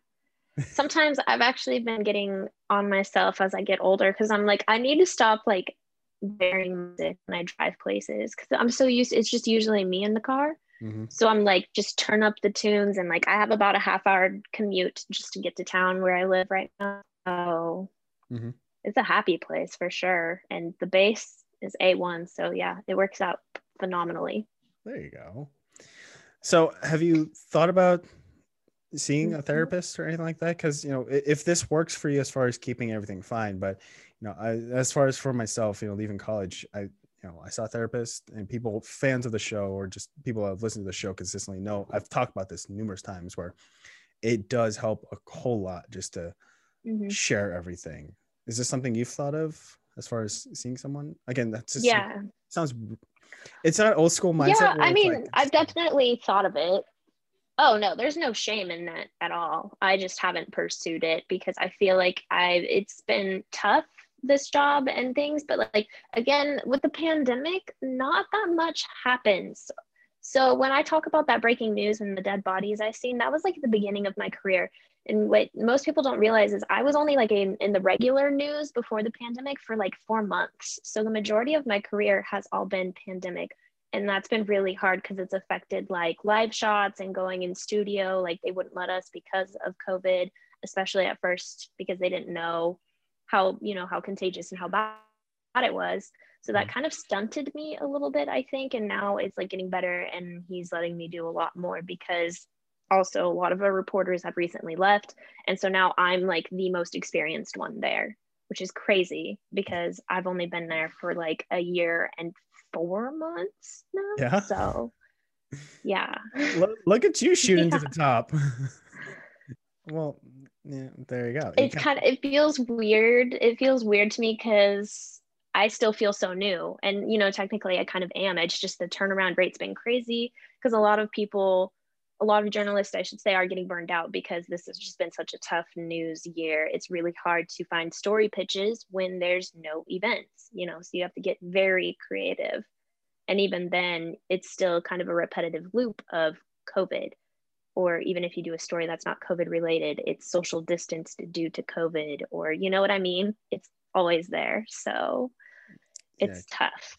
sometimes I've actually been getting on myself as I get older because I'm like, I need to stop like bearing music when I drive places because I'm so used. It's just usually me in the car. Mm-hmm. So I'm like, just turn up the tunes and like I have about a half hour commute just to get to town where I live right now. So mm-hmm. it's a happy place for sure. And the bass is A1. So yeah, it works out phenomenally. There you go. So have you thought about seeing a Mhm. therapist or anything like that? Because you know, if this works for you as far as keeping everything fine, but you know, I, as far as for myself, you know, leaving college, I you know, I saw a therapist, and people fans of the show or just people that have listened to the show consistently know I've talked about this numerous times where it does help a whole lot just to Mhm. share everything. Is this something you've thought of as far as seeing someone? Again, that's just Yeah. sounds. It's not old school mindset. Yeah, I mean, like- I've definitely thought of it. Oh no, there's no shame in that at all. I just haven't pursued it because I feel like i've it's been tough this job and things, but like again with the pandemic, not that much happens. So when I talk about that breaking news and the dead bodies I've seen, that was like the beginning of my career. And what most people don't realize is I was only like in, in the regular news before the pandemic for like four months. So the majority of my career has all been pandemic and that's been really hard because it's affected like live shots and going in studio like they wouldn't let us because of covid especially at first because they didn't know how you know how contagious and how bad it was. So that mm-hmm. kind of stunted me a little bit i think and now it's like getting better and he's letting me do a lot more because also a lot of our reporters have recently left and so now i'm like the most experienced one there which is crazy because i've only been there for like a year and four months now. Yeah. So, yeah. look, look at you shooting Yeah. to the top. well, yeah, there you go. You It's kind of, it feels weird. It feels weird to me because I still feel so new. And, you know, technically I kind of am. It's just the turnaround rate's been crazy because a lot of people, a lot of journalists, I should say, are getting burned out because this has just been such a tough news year. It's really hard to find story pitches when there's no events, you know, so you have to get very creative. And even then, it's still kind of a repetitive loop of COVID. Or even if you do a story that's not COVID related, it's social distanced due to COVID, or you know what I mean? It's always there. So it's tough.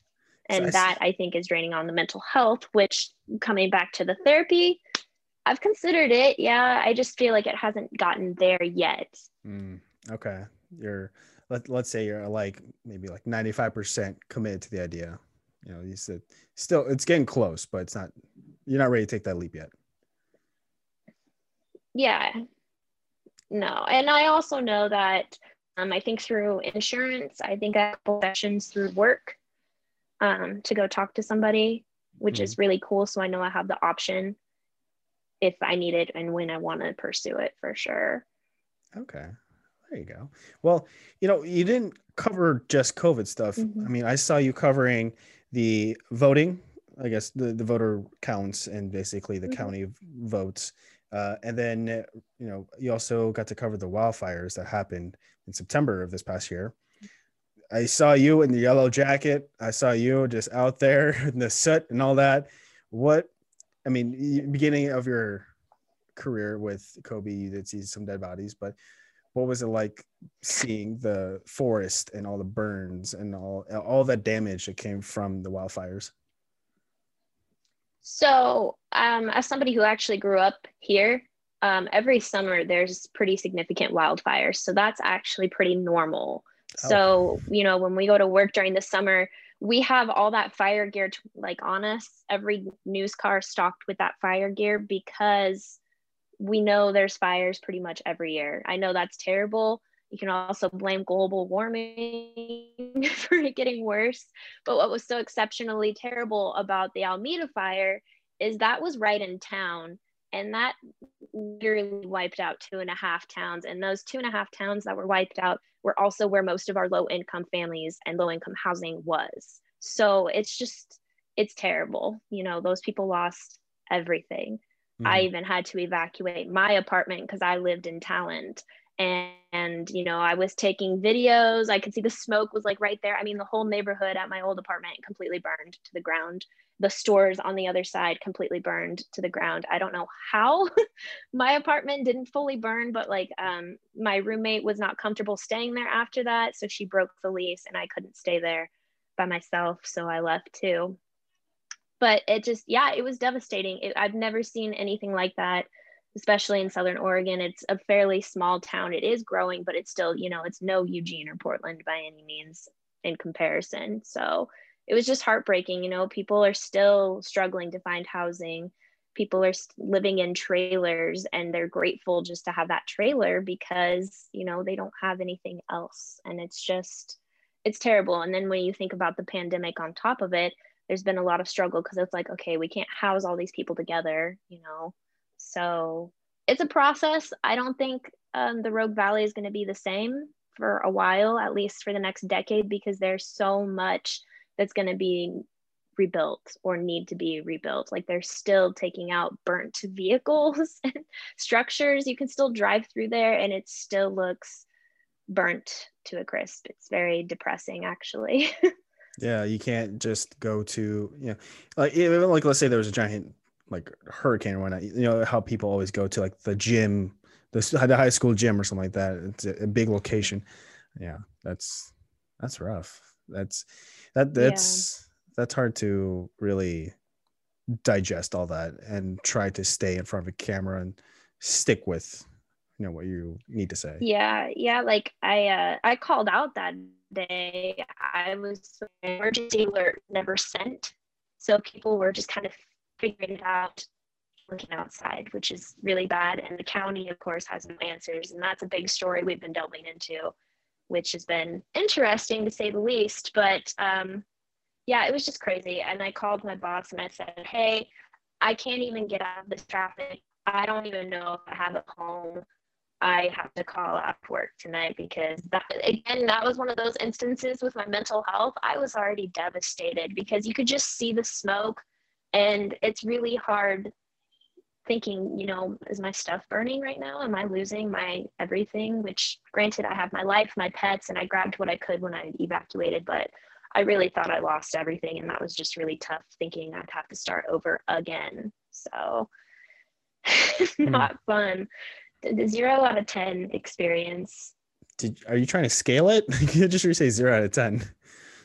So And I s- that I think is draining on the mental health, which coming back to the therapy, I've considered it. Yeah. I just feel like it hasn't gotten there yet. Mm, okay, you're let let's say you're like maybe like ninety five percent committed to the idea. You know, you said still it's getting close, but it's not. You're not ready to take that leap yet. Yeah. No. And I also know that um, I think through insurance, I think I have a couple sessions through work um, to go talk to somebody, which is really cool. So I know I have the option if I need it and when I want to pursue it for sure. Okay. There you go. Well, you know, you didn't cover just COVID stuff. Mhm. I mean, I saw you covering the voting, I guess the, the voter counts and basically the Mhm. county votes. Uh, and then, you know, you also got to cover the wildfires that happened in September of this past year. I saw you in the yellow jacket. I saw you just out there in the soot and all that. What, I mean, beginning of your career with KOBI, you did see some dead bodies, but what was it like seeing the forest and all the burns and all all that damage that came from the wildfires? So, um, as somebody who actually grew up here, um, every summer there's pretty significant wildfires. So, that's actually pretty normal. So, you know, when we go to work during the summer, we have all that fire gear t- like on us. Every news car stocked with that fire gear because we know there's fires pretty much every year. I know that's terrible. You can also blame global warming for it getting worse. But what was so exceptionally terrible about the Alameda fire is that was right in town. And that literally wiped out two and a half towns. And those two and a half towns that were wiped out were also where most of our low income families and low income housing was. So it's just, it's terrible. You know, those people lost everything. I Mhm. even had to evacuate my apartment because I lived in Talent. And, and, you know, I was taking videos. I could see the smoke was like right there. I mean, the whole neighborhood at my old apartment completely burned to the ground. The stores on the other side completely burned to the ground. I don't know how my apartment didn't fully burn, but like um, my roommate was not comfortable staying there after that. So she broke the lease and I couldn't stay there by myself. So I left too but it just yeah it was devastating it, i've never seen anything like that especially in southern oregon it's a fairly small town it is growing but it's still you know it's no eugene or portland by any means in comparison so it was just heartbreaking you know people are still struggling to find housing. People are living in trailers and they're grateful just to have that trailer because you know they don't have anything else and it's just it's terrible. And then when you think about the pandemic on top of it there's been a lot of struggle because it's like okay we can't house all these people together you know? So it's a process. I don't think um, the rogue valley is going to be the same for a while at least for the next decade because there's so much that's going to be rebuilt or need to be rebuilt. Like they're still taking out burnt vehicles and structures. You can still drive through there and it still looks burnt to a crisp. It's very depressing actually. yeah, you can't just go to, you know, like even like let's say there was a giant like hurricane or whatnot, you know, how people always go to like the gym, the, the high school gym or something like that. It's a, a big location. Yeah, that's that's rough. That's that that's yeah. that's hard to really digest all that and try to stay in front of a camera and stick with you know what you need to say. Yeah yeah like i uh i called out that day. I was emergency alert never sent. So people were just kind of figuring it out looking outside which is really bad. And the county of course has no answers. And that's a big story we've been delving into which has been interesting to say the least but um yeah, it was just crazy. And I called my boss and I said, hey, I can't even get out of this traffic. I don't even know if I have a home. I have to call off work tonight because that again that was one of those instances with my mental health. I was already devastated because you could just see the smoke and it's really hard thinking, you know, is my stuff burning right now? Am I losing my everything? Which granted I have my life, my pets, and I grabbed what I could when I evacuated, but I really thought I lost everything, and that was just really tough thinking I'd have to start over again. So, hmm. not fun. The zero out of 10 experience. Did, are you trying to scale it? you just say zero out of 10.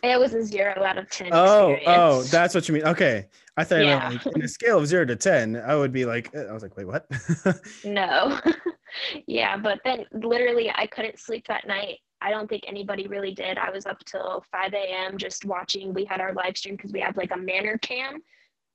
It was a zero out of 10. Oh, oh experience. oh, that's what you mean. Okay. I thought yeah. like, in a scale of zero to 10, I would be like, uh, I was like, wait, what? no. yeah. But then literally, I couldn't sleep that night I don't think anybody really did. I was up till 5 a.m. just watching. We had our live stream because we have like a manor cam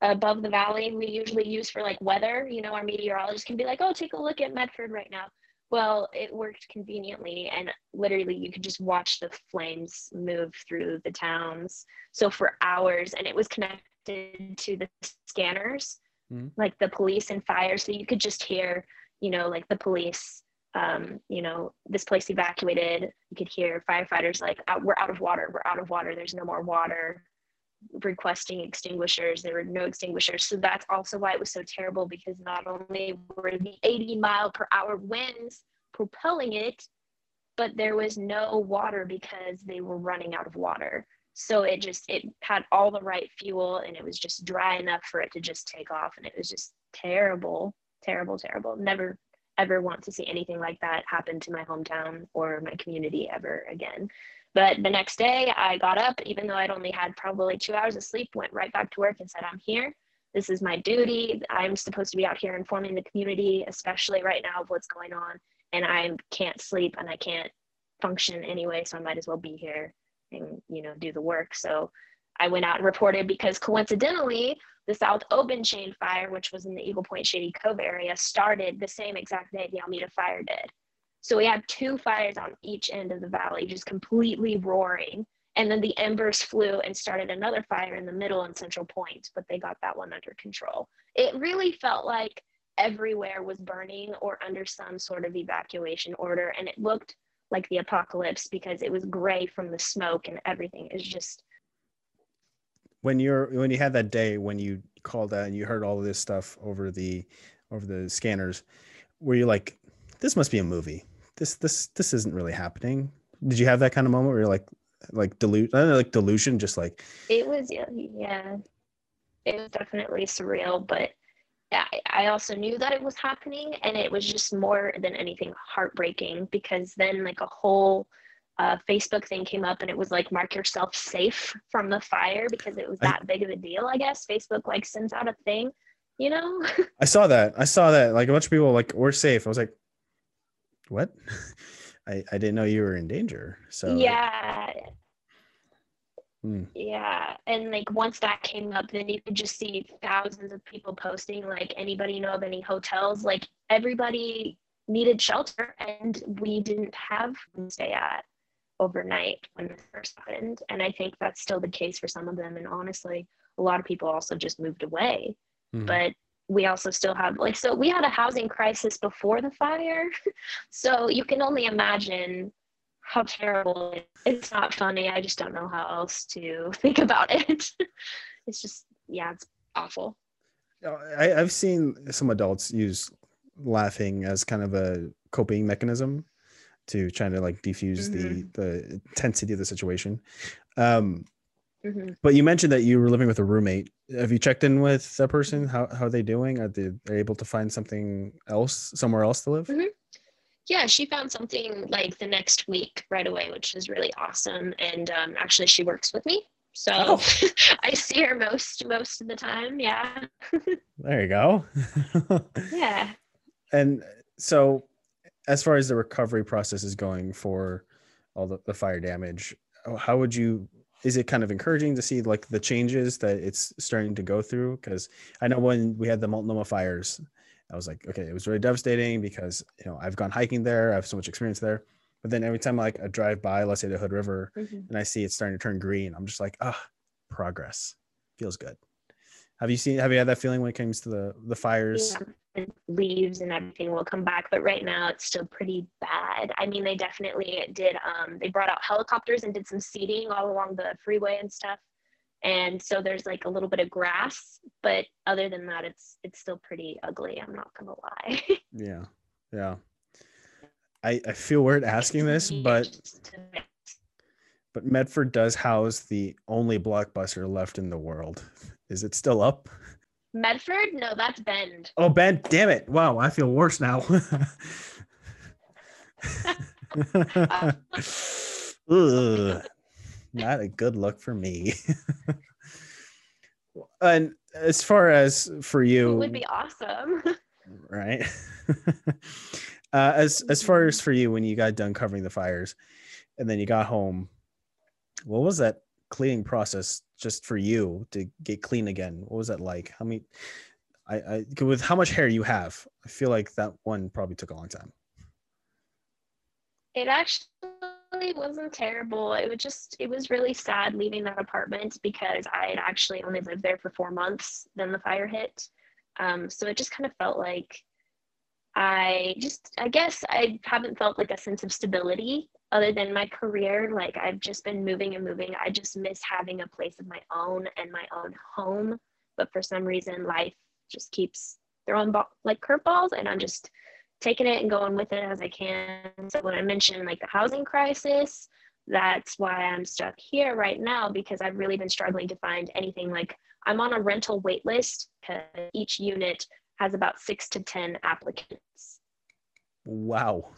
above the valley we usually use for like weather. You know, our meteorologist can be like, oh, take a look at Medford right now. Well, it worked conveniently, and literally you could just watch the flames move through the towns. So for hours, and it was connected to the scanners, mm-hmm. like the police and fire. So you could just hear, you know, like the police um, you know, this place evacuated. You could hear firefighters like, "We're out of water. We're out of water. There's no more water." Requesting extinguishers. There were no extinguishers. So that's also why it was so terrible because not only were the 80 mile per hour winds propelling it, but there was no water because they were running out of water. So it just it had all the right fuel and it was just dry enough for it to just take off and it was just terrible, terrible, terrible. Never ever want to see anything like that happen to my hometown or my community ever again. But the next day, I got up, even though I'd only had probably two hours of sleep, went right back to work and said, I'm here. This is my duty. I'm supposed to be out here informing the community, especially right now of what's going on. And I can't sleep and I can't function anyway, so I might as well be here and, you know, do the work. So I went out and reported because coincidentally, the South Obenchain Fire, which was in the Eagle Point Shady Cove area, started the same exact day the Alameda Fire did. So we had two fires on each end of the valley, just completely roaring. And then the embers flew and started another fire in the middle in Central Point, but they got that one under control. It really felt like everywhere was burning or under some sort of evacuation order. And it looked like the apocalypse because it was gray from the smoke and everything is just when you're when you had that day when you called that and you heard all of this stuff over the over the scanners were you like this must be a movie this this this isn't really happening did you have that kind of moment where you're like like delusion I don't know, like delusion just like it was yeah, it was definitely surreal but yeah, I also knew that it was happening and it was just more than anything heartbreaking because then like a whole uh, Facebook thing came up and it was like mark yourself safe from the fire because it was that I, big of a deal. I guess Facebook like sends out a thing, you know. I saw that. I saw that. Like a bunch of people like we're safe. I was like, what? I I didn't know you were in danger. So yeah. Mm. Yeah, and like once that came up, then you could just see thousands of people posting. Like, anybody know of any hotels? Like, everybody needed shelter, and we didn't have to stay at overnight when it first happened. And I think that's still the case for some of them. And honestly, a lot of people also just moved away. Mhm. But we also still have like so we had a housing crisis before the fire. so you can only imagine how terrible it is. It's not funny. I just don't know how else to think about it. it's just yeah, it's awful. I, I've seen some adults use laughing as kind of a coping mechanism to trying to like defuse the the intensity of the situation. Um, Mhm. but you mentioned that you were living with a roommate. Have you checked in with that person? How how are they doing? Are they, able to find something else somewhere else to live? Mhm. Yeah, she found something like the next week right away, which is really awesome. And um, actually, she works with me, so Oh. I see her most most of the time. Yeah, There you go. yeah. and so as far as the recovery process is going for all the, the fire damage how would you is it kind of encouraging to see like the changes that it's starting to go through? Because i know when we had the multnomah fires i was like okay it was really devastating because you know i've gone hiking there i have so much experience there. But then every time like i drive by let's say the hood river Mhm. and i see it starting to turn green i'm just like ah progress. Feels good. Have you seen have you had that feeling when it comes to the the fires? Yeah, and leaves and everything will come back but right now it's still pretty bad i mean they definitely did um they brought out helicopters and did some seeding all along the freeway and stuff and so there's like a little bit of grass but other than that it's it's still pretty ugly i'm not gonna lie Yeah, yeah. I I feel weird asking this, but but Medford does house the only blockbuster left in the world. Is it still up? Medford no that's bend Oh, Bend, damn it! Wow, I feel worse now. Ugh, not a good look for me. and as far as for you, it would be awesome right? uh, as as far as for you, when you got done covering the fires, and then you got home, what was that cleaning process just for you to get clean again? What was that like? How many? I, I with how much hair you have, I feel like that one probably took a long time. It actually wasn't terrible. It was just, it was really sad leaving that apartment because I had actually only lived there for four months. Then the fire hit. Um, so it just kind of felt like I just, I guess I haven't felt like a sense of stability other than my career. Like I've just been moving and moving. I just miss having a place of my own and my own home. But for some reason, life just keeps throwing ball, like curveballs, and I'm just taking it and going with it as I can. So when I mentioned like the housing crisis, that's why I'm stuck here right now because I've really been struggling to find anything like I'm on a rental wait list because each unit has about six to 10 applicants. Wow,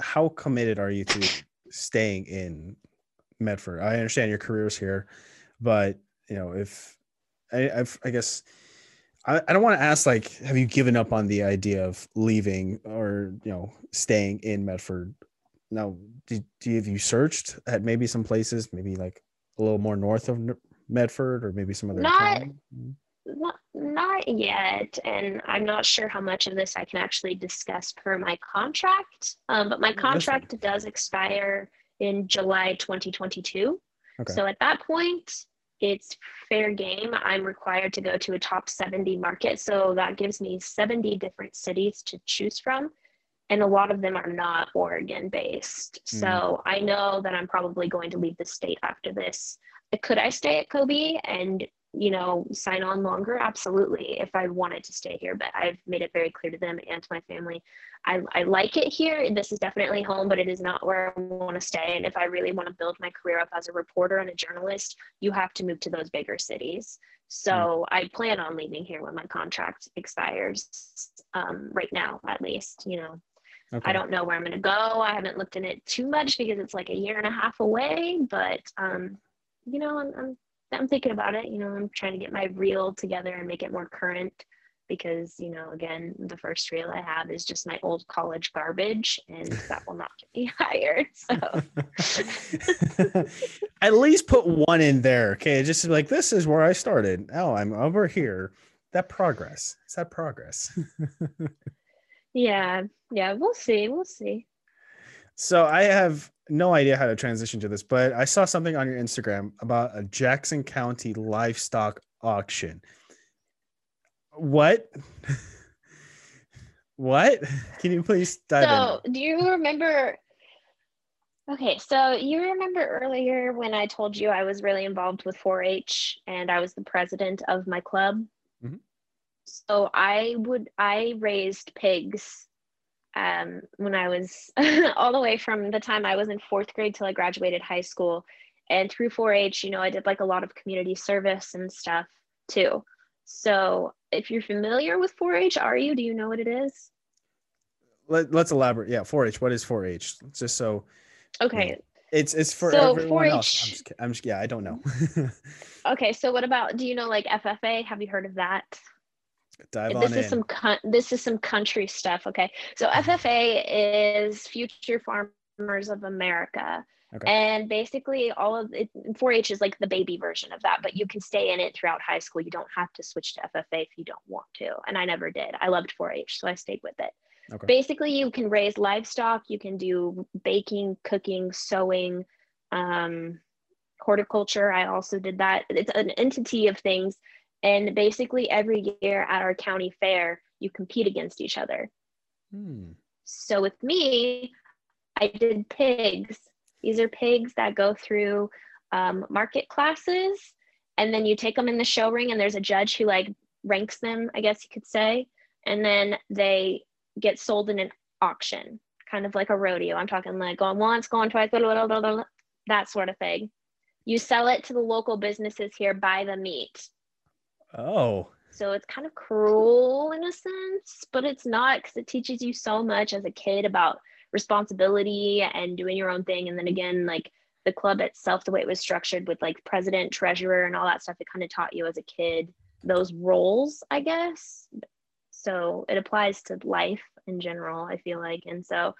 how committed are you to staying in Medford? I understand your career's here, but you know if I, I've, I guess I, I don't want to ask like, have you given up on the idea of leaving or you know staying in Medford? Now, do, do you, have you searched at maybe some places, maybe like a little more north of Medford or maybe some other Not- town? Not, not yet, and I'm not sure how much of this I can actually discuss per my contract. Um, but my contract does expire in July 2022. Okay. So at that point, it's fair game. I'm required to go to a top 70 market. So that gives me 70 different cities to choose from. And a lot of them are not Oregon based. So I know that I'm probably going to leave the state after this. Could I stay at KOBI and you know, sign on longer? Absolutely, if I wanted to stay here. But I've made it very clear to them and to my family, I, I like it here. This is definitely home, but it is not where I want to stay. And if I really want to build my career up as a reporter and a journalist, you have to move to those bigger cities. So I plan on leaving here when my contract expires, um, right now at least, you know. Okay. I don't know where I'm going to go. I haven't looked in it too much because it's like a year and a half away, but um, you know, I'm, I'm I'm thinking about it. You know, I'm trying to get my reel together and make it more current because you know again the first reel i have is just my old college garbage and that will not get me hired so. At least put one in there okay? Just like this is where i started. Oh i'm over here. That progress is that progress. Yeah yeah we'll see we'll see so i have no idea how to transition to this but i saw something on your instagram about a jackson county livestock auction what? what? Can you please dive so, in? do you remember? Okay, so you remember earlier when I told you I was really involved with 4 H and I was the president of my club? Mm-hmm. So I would, I raised pigs um, when I was all the way from the time I was in fourth grade till I graduated high school. And through 4 H, you know, I did like a lot of community service and stuff too. So if you're familiar with 4-H, are you? Do you know what it is? Let, let's elaborate. Yeah, 4-H. What is 4-H? Just so. Okay. You know, it's it's for so everyone 4-H, else. I'm just, I'm just yeah, I don't know. okay, so what about? Do you know like FFA? Have you heard of that? Dive this is in. some this is some country stuff. Okay, so FFA is Future Farmers of America. Okay. And basically, all of it, 4-H is like the baby version of that, but you can stay in it throughout high school. You don't have to switch to FFA if you don't want to. And I never did. I loved 4-H, so I stayed with it. Okay. Basically, you can raise livestock. You can do baking, cooking, sewing, um, horticulture. I also did that. It's an entity of things. And basically, every year at our county fair, you compete against each other. Hmm. So with me, I did pigs these are pigs that go through um, market classes, and then you take them in the show ring, and there's a judge who like ranks them, I guess you could say, and then they get sold in an auction, kind of like a rodeo. I'm talking like going once, going twice, blah, blah, blah, that sort of thing. You sell it to the local businesses here, buy the meat. Oh. So it's kind of cruel in a sense, but it's not because it teaches you so much as a kid about responsibility and doing your own thing. And then again, like the club itself, the way it was structured with like president, treasurer, and all that stuff, it kind of taught you as a kid those roles, I guess. So it applies to life in general, I feel like. And so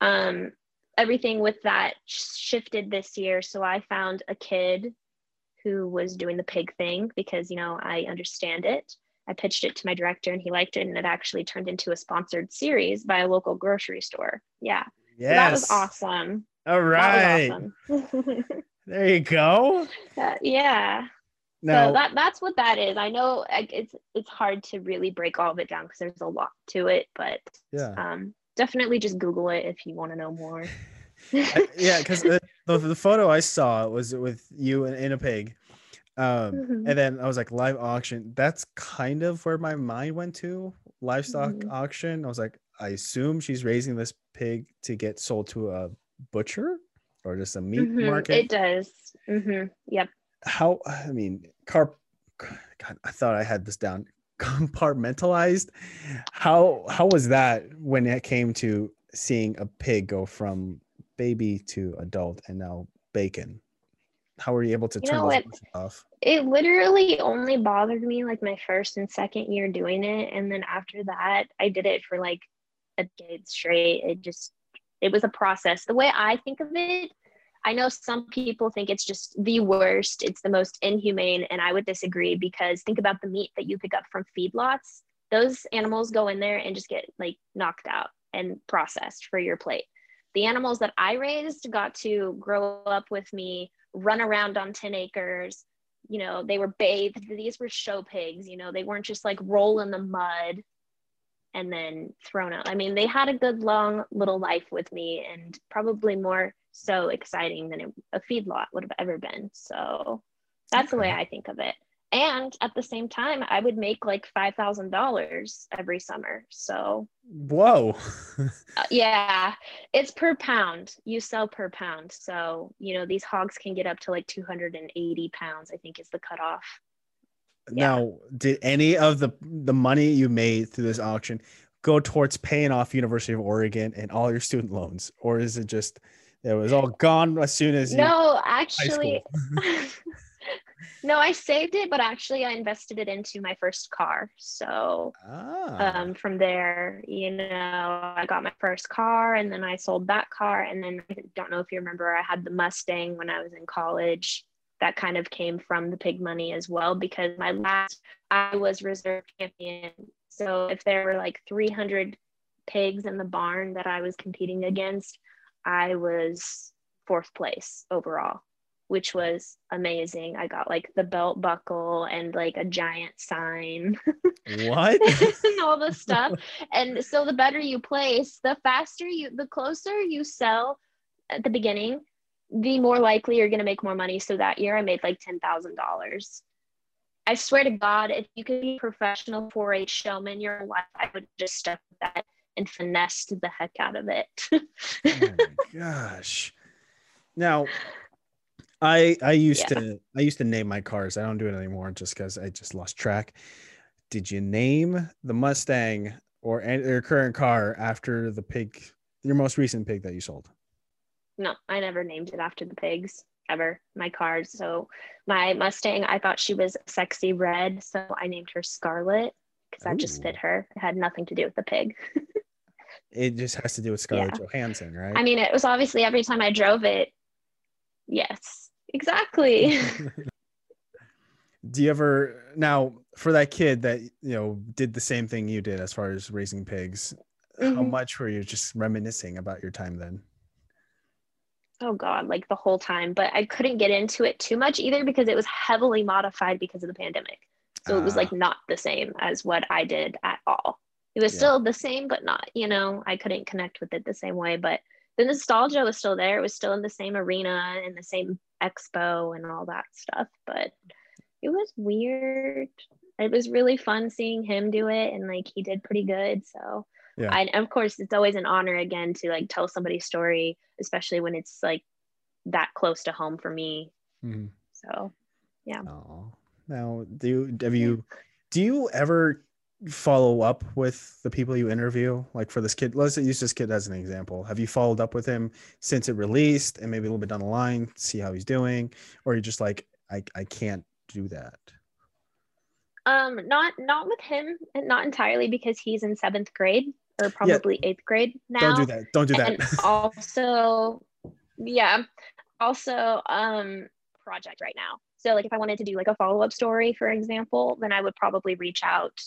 um, everything with that shifted this year. So I found a kid who was doing the pig thing because, you know, I understand it. I pitched it to my director and he liked it, and it actually turned into a sponsored series by a local grocery store. Yeah. Yes. So that was awesome. All right. Awesome. there you go. Uh, yeah. No. So that that's what that is. I know it's it's hard to really break all of it down because there's a lot to it, but yeah, um, definitely just Google it if you want to know more. yeah, because the, the, the photo I saw was with you in, in a pig, um, mm-hmm. And then I was like, live auction. That's kind of where my mind went to livestock mm-hmm. auction. I was like, I assume she's raising this pig to get sold to a butcher or just a meat mm-hmm. market. It does. Mm-hmm. Yep. How, I mean, carp, God, I thought I had this down compartmentalized. How, how was that when it came to seeing a pig go from baby to adult and now bacon? how were you able to you turn it, off? It literally only bothered me like my first and second year doing it. And then after that, I did it for like a decade straight. It just, it was a process. The way I think of it, I know some people think it's just the worst, it's the most inhumane, and I would disagree because think about the meat that you pick up from feedlots. Those animals go in there and just get like knocked out and processed for your plate. The animals that I raised got to grow up with me run around on 10 acres. You know, they were bathed. These were show pigs, you know, they weren't just like roll in the mud and then thrown out. I mean, they had a good long little life with me and probably more so exciting than a feedlot would have ever been. So that's okay. the way I think of it and at the same time i would make like $5000 every summer so whoa. Uh, yeah it's per pound. You sell per pound so you know these hogs can get up to like 280 pounds i think is the cutoff. Now did any of the the money you made through this auction go towards paying off university of oregon and all your student loans or is it just it was all gone as soon as no actually no, I saved it, but actually I invested it into my first car. So Ah. um, from there, you know, I got my first car and then I sold that car. And then I don't know if you remember, I had the Mustang when I was in college. That kind of came from the pig money as well, because my last, I was reserve champion. So if there were like 300 pigs in the barn that I was competing against, I was fourth place overall, which was amazing. I got like the belt buckle and like a giant sign what? and all the stuff. And so the better you place, the faster you, the closer you sell at the beginning, the more likely you're going to make more money. So that year I made like $10,000. I swear to God, if you could be a professional 4 H showman your life, I would just stuck with that and finessed the heck out of it. oh my gosh. Now, I I used Yeah. to I used to name my cars. I don't do it anymore just because I just lost track. Did you name the Mustang or any, your current car after the pig, your most recent pig that you sold? no, I never named it after the pigs ever. My cars. So my Mustang, I thought she was sexy red, so I named her Scarlet because that just fit her. It had nothing to do with the pig. It just has to do with Scarlett Johansson, right? I mean, it was obviously every time I drove it. Yes, exactly. do you ever now for that kid that you know did the same thing you did as far as raising pigs? How Mhm. much were you just reminiscing about your time then? oh God, like the whole time. But I couldn't get into it too much either because it was heavily modified because of the pandemic. So it was Ah. like not the same as what I did at all. It was Yeah. still the same, but not, you know, I couldn't connect with it the same way. But the nostalgia was still there. It was still in the same arena and the same expo and all that stuff. But it was weird. It was really fun seeing him do it and like he did pretty good. So Yeah. I of course it's always an honor again to like tell somebody's story, especially when it's like that close to home for me. Mhm. So Oh, now do you have you do you ever follow up with the people you interview? Like for this kid, let's use this kid as an example. Have you followed up with him since it released and maybe a little bit down the line, see how he's doing, or you're just like I I can't do that? um not not with him and not entirely because he's in seventh grade or probably eighth grade now. Don't do that. Don't do and that. also yeah also um project right now so like if i wanted to do like a follow-up story for example then i would probably reach out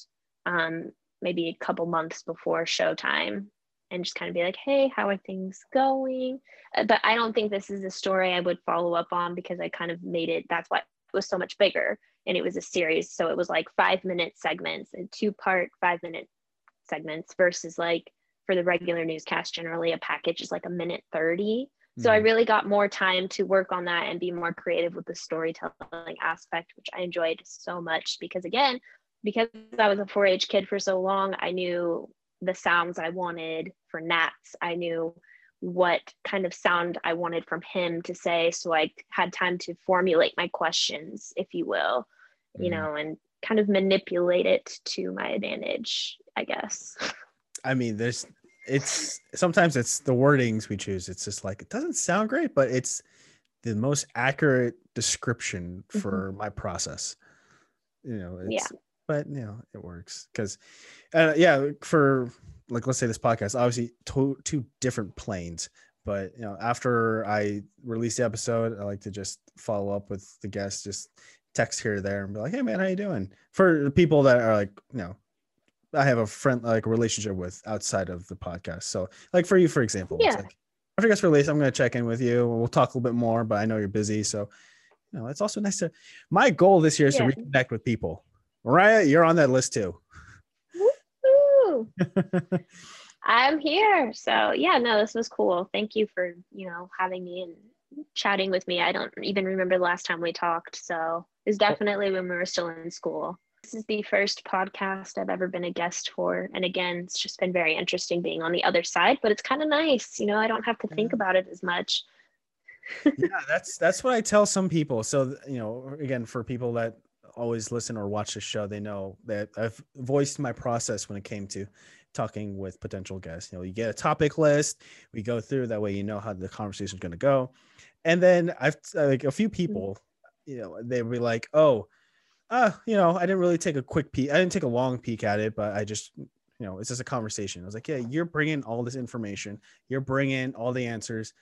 um maybe a couple months before showtime and just kind of be like hey how are things going? Uh, but i don't think this is a story i would follow up on because i kind of made it that's why it was so much bigger and it was a series. So it was like five minute segments and two part five minute segments versus like for the regular newscast generally a package is like a minute 30 so i Mhm. really got more time to work on that and be more creative with the storytelling aspect which i enjoyed so much because again because i was a 4-h kid for so long i knew the sounds i wanted for nats i knew what kind of sound i wanted from him to say so i had time to formulate my questions if you will you Mhm. know and kind of manipulate it to my advantage i guess I mean, there's it's sometimes it's the wordings we choose. It's just like it doesn't sound great, but it's the most accurate description for my process. You know, it's, Yeah. But you know, it works because, uh, yeah, for like let's say this podcast, obviously two two different planes. But you know, after I release the episode, I like to just follow up with the guests, just text here or there, and be like, "Hey, man, how you doing?" For people that are like, you know, I have a friend like a relationship with outside of the podcast. So like for you, for example, Yeah. like, after it gets released, I'm gonna check in with you. We'll talk a little bit more, but I know you're busy. So you know, it's also nice to my goal this year is Yeah. to reconnect with people. Mariah, you're on that list too. I'm here. So yeah, no, this was cool. Thank you for, you know, having me and chatting with me. I don't even remember the last time we talked. So it's oh. definitely when we were still in school. This is the first podcast I've ever been a guest for. And again, it's just been very interesting being on the other side, but it's kind of nice. You know, I don't have to think about it as much. yeah, that's that's what I tell some people. So you know, again, for people that always listen or watch the show, they know that I've voiced my process when it came to talking with potential guests. You know, you get a topic list, we go through that way, you know how the conversation is going to go, and then I've like a few people you know, they'd be like, oh, uh, you know, I didn't really take a quick peek. I didn't take a long peek at it, but I just, you know, it's just a conversation. I was like, yeah, you're bringing all this information. You're bringing all the answers.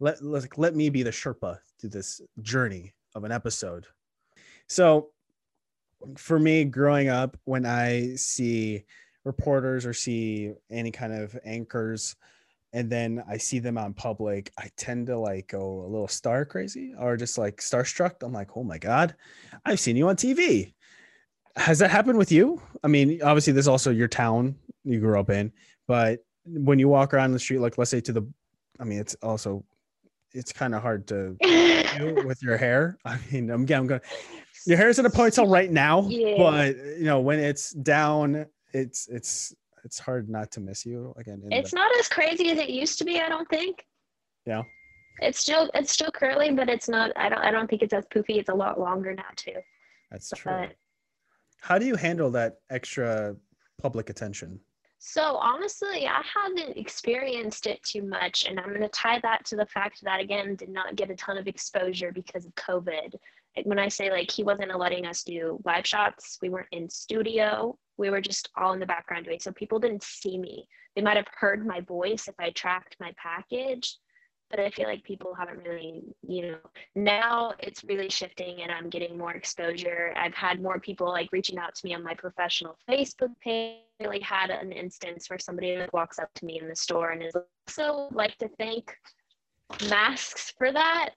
Let, let, let me be the Sherpa to this journey of an episode. So for me, growing up, when I see reporters or see any kind of anchors and then I see them on public, I tend to like go a little star crazy or just like starstruck. I'm like, oh my God, I've seen you on TV. Has that happened with you? I mean, obviously, there's also your town you grew up in, but when you walk around the street, like let's say to the, I mean, it's also, it's kind of hard to do with your hair. I mean, I'm, I'm going, your hair's in a ponytail right now, yeah. but you know, when it's down, it's, it's, it's hard not to miss you again. It's the- not as crazy as it used to be. I don't think. Yeah. It's still it's still curly, but it's not. I don't I don't think it's as poofy. It's a lot longer now too. That's but, true. How do you handle that extra public attention? So honestly, I haven't experienced it too much, and I'm going to tie that to the fact that again did not get a ton of exposure because of COVID. When I say like he wasn't letting us do live shots, we weren't in studio. We were just all in the background doing so people didn't see me. They might have heard my voice if i tracked my package but i feel like people haven't really you know. Now it's really shifting and i'm getting more exposure. I've had more people like reaching out to me on my professional facebook page. I really had an instance where somebody walks up to me in the store and is so like to thank masks for that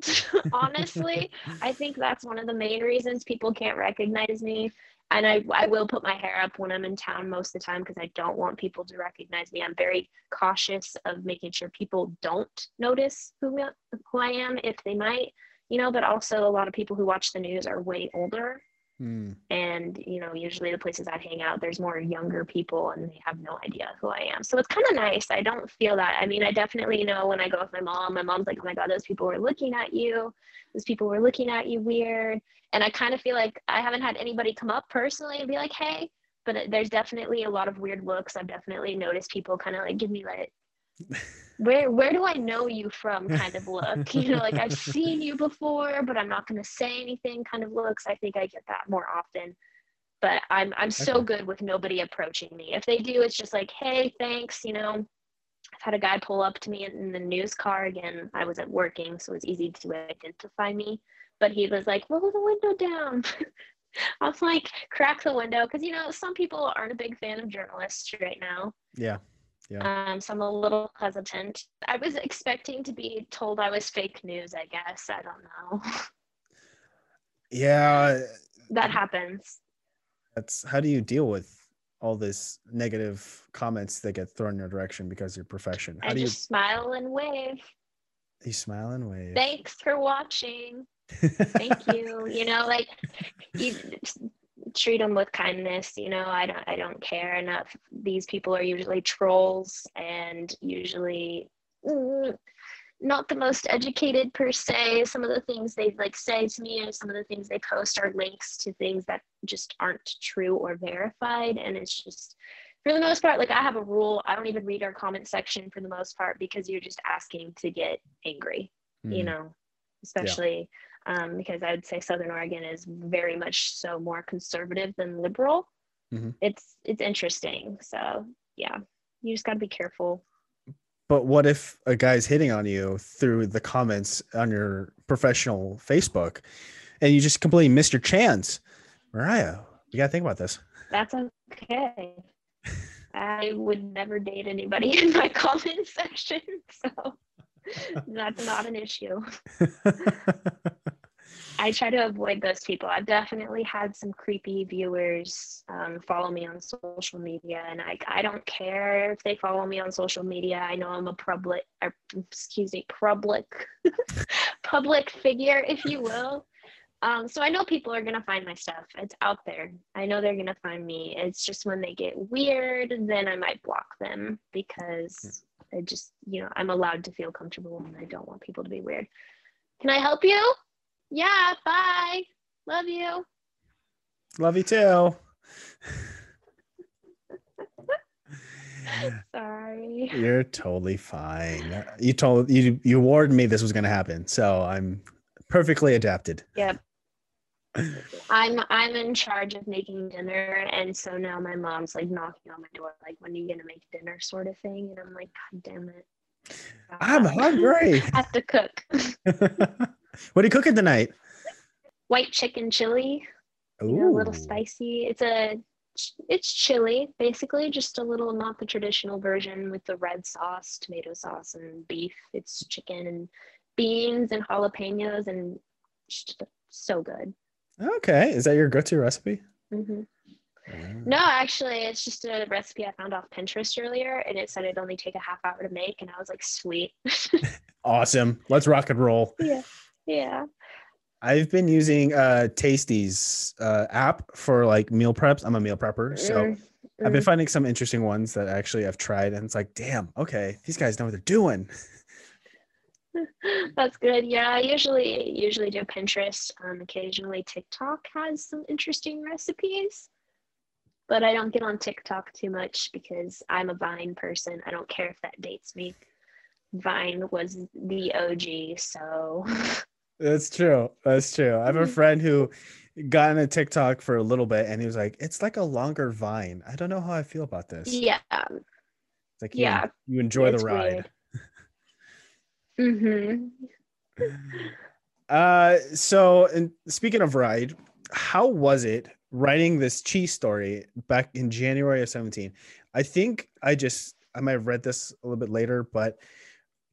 honestly i think that's one of the main reasons people can't recognize me and I, I will put my hair up when I'm in town most of the time because I don't want people to recognize me. I'm very cautious of making sure people don't notice who, who I am if they might, you know, but also a lot of people who watch the news are way older. Mm. And, you know, usually the places I hang out, there's more younger people and they have no idea who I am. So it's kind of nice. I don't feel that. I mean, I definitely know when I go with my mom, my mom's like, oh my God, those people were looking at you. Those people were looking at you weird and I kind of feel like I haven't had anybody come up personally and be like, hey, but there's definitely a lot of weird looks. I've definitely noticed people kind of like give me like, where where do I know you from kind of look. You know, like I've seen you before, but I'm not going to say anything kind of looks. I think I get that more often. But I'm I'm so okay. good with nobody approaching me. If they do, it's just like, hey, thanks. You know, I've had a guy pull up to me in the news car again. I wasn't working, so it was easy to identify me but he was like, roll the window down. I was like, crack the window. Cause you know, some people aren't a big fan of journalists right now. Yeah. Yeah. Um, so I'm a little hesitant. I was expecting to be told I was fake news, I guess. I don't know. Yeah. That happens. That's how do you deal with all this negative comments that get thrown in your direction because of your profession? How I do just you smile and wave? You smile and wave. Thanks for watching thank you you know like you treat them with kindness you know i don't i don't care enough these people are usually trolls and usually mm, not the most educated per se some of the things they like say to me and some of the things they post are links to things that just aren't true or verified and it's just for the most part like i have a rule i don't even read our comment section for the most part because you're just asking to get angry mm. you know especially um, because I would say Southern Oregon is very much so more conservative than liberal. Mm-hmm. It's it's interesting. So yeah, you just got to be careful. But what if a guy's hitting on you through the comments on your professional Facebook, and you just completely missed your chance, Mariah? You gotta think about this. That's okay. I would never date anybody in my comment section, so that's not an issue. I try to avoid those people. I've definitely had some creepy viewers um, follow me on social media, and I, I don't care if they follow me on social media. I know I'm a public, or, excuse me, public, public figure, if you will. Um, so I know people are gonna find my stuff. It's out there. I know they're gonna find me. It's just when they get weird, then I might block them because I just, you know, I'm allowed to feel comfortable and I don't want people to be weird. Can I help you? Yeah, bye. Love you. Love you too. Sorry. You're totally fine. You told you you warned me this was going to happen, so I'm perfectly adapted. Yep. I'm I'm in charge of making dinner, and so now my mom's like knocking on my door, like, "When are you gonna make dinner?" sort of thing, and I'm like, "God damn it." I'm hungry. I have to cook what are you cooking tonight? white chicken chili. Ooh. you know, a little spicy. It's a it's chili, basically, just a little not the traditional version with the red sauce, tomato sauce, and beef. It's chicken and beans and jalapenos, and so good. Okay, is that your go-to recipe? hmm No, actually, it's just a recipe I found off Pinterest earlier, and it said it'd only take a half hour to make, and I was like, sweet. Awesome. Let's rock and roll. yeah, yeah. I've been using uh Tasty's uh, app for like meal preps. I'm a meal prepper, so Mm, I've been mm. finding some interesting ones that actually I've tried, and it's like, damn, okay, these guys know what they're doing. That's good. Yeah, I usually usually do Pinterest. Um, occasionally TikTok has some interesting recipes, but I don't get on TikTok too much because I'm a Vine person. I don't care if that dates me. Vine was the OG, so That's true. That's true. I have a Mhm. friend who got into TikTok for a little bit, and he was like, "It's like a longer Vine. I don't know how I feel about this." yeah, It's like, yeah, you enjoy the ride. mm-hmm. Uh, so, and speaking of ride, how was it writing this cheese story back in January of 17? I think I just I might have read this a little bit later, but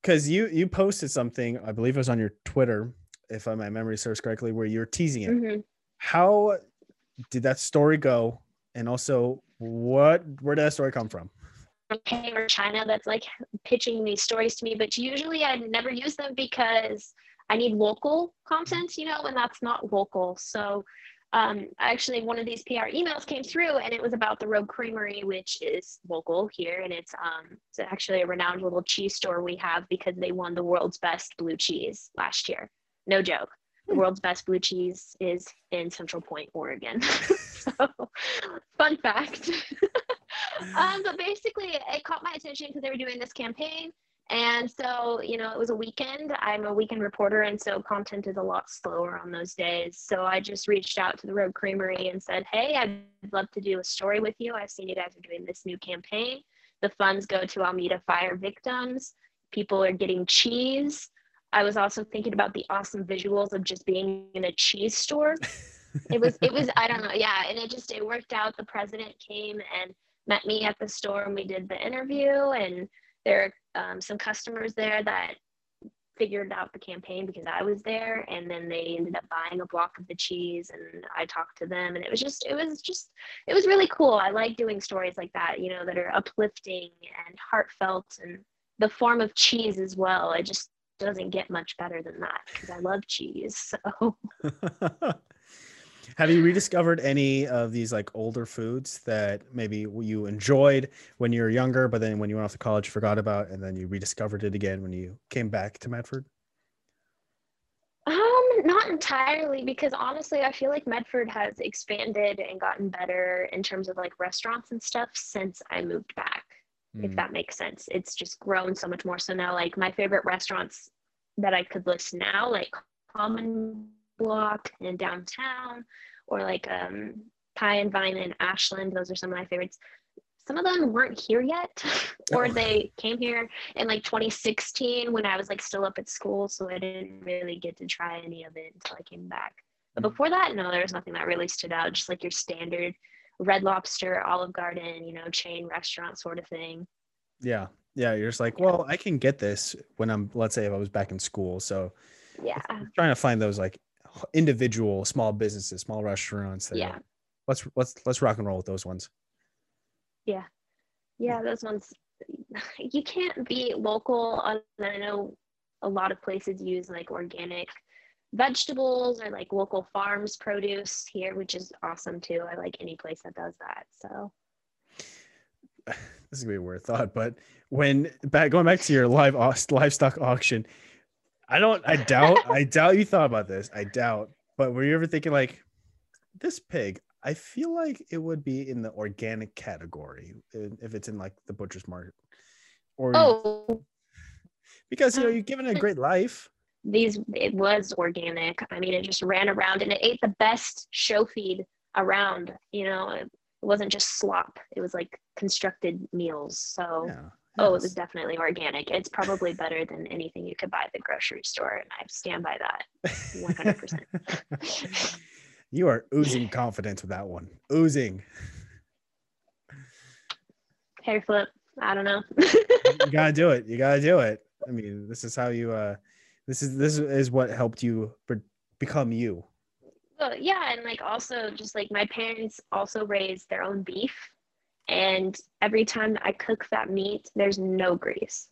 because you you posted something, I believe it was on your Twitter, if my memory serves correctly, where you're teasing it. hmm How did that story go? And also, what where did that story come from? okay or China that's like pitching these stories to me, but usually I never use them because I need local content, you know, and that's not local. So um, actually one of these PR emails came through and it was about the Rogue Creamery, which is local here. And it's, um, it's actually a renowned little cheese store we have because they won the world's best blue cheese last year. No joke. The Hmm. world's best blue cheese is in Central Point, Oregon. so, fun fact. um, but basically, it caught my attention because they were doing this campaign. And so, you know, it was a weekend. I'm a weekend reporter, and so content is a lot slower on those days. So I just reached out to the Rogue Creamery and said, Hey, I'd love to do a story with you. I've seen you guys are doing this new campaign. The funds go to Almeda fire victims. People are getting cheese. I was also thinking about the awesome visuals of just being in a cheese store. It was, it was, I don't know. Yeah. And it just, it worked out. The president came and met me at the store and we did the interview and there are um, some customers there that figured out the campaign because I was there and then they ended up buying a block of the cheese and I talked to them and it was just it was just it was really cool. I like doing stories like that, you know, that are uplifting and heartfelt and the form of cheese as well. It just doesn't get much better than that because I love cheese. So Have you rediscovered any of these like older foods that maybe you enjoyed when you were younger, but then when you went off to college, forgot about, and then you rediscovered it again when you came back to Medford? Um, not entirely because honestly, I feel like Medford has expanded and gotten better in terms of like restaurants and stuff since I moved back. If Mm. that makes sense, it's just grown so much more. So now, like my favorite restaurants that I could list now, like Common Block in downtown, or like um Pie and Vine in Ashland. Those are some of my favorites. Some of them weren't here yet, or Oh. they came here in like 2016 when I was like still up at school, so I didn't really get to try any of it until I came back. But Mm. before that, no, there was nothing that really stood out. Just like your standard Red Lobster, Olive Garden, you know, chain restaurant sort of thing. Yeah. Yeah. You're just like, well, I can get this when I'm, let's say if I was back in school. So Yeah, trying to find those like individual small businesses, small restaurants. That, yeah, Let's, let's, let's rock and roll with those ones. yeah. Yeah. Those ones you can't be local. I know a lot of places use like organic vegetables or like local farms produce here, which is awesome too. I like any place that does that. So this is gonna be a weird thought, but when back going back to your live livestock auction, I don't, I doubt, I doubt you thought about this. I doubt, but were you ever thinking like this pig? I feel like it would be in the organic category if it's in like the butcher's market, or oh because you know um, you're given a great life. These it was organic. I mean, it just ran around and it ate the best show feed around. You know, it wasn't just slop. It was like constructed meals. So Yeah. oh, it was definitely organic. It's probably better than anything you could buy at the grocery store, and I stand by that. 100%. you are oozing confidence with that one. Oozing. Hair flip. I don't know. You gotta do it. You gotta do it. I mean, this is how you. uh This is this is what helped you become you. Well, yeah, and like also just like my parents also raised their own beef, and every time I cook that meat, there's no grease,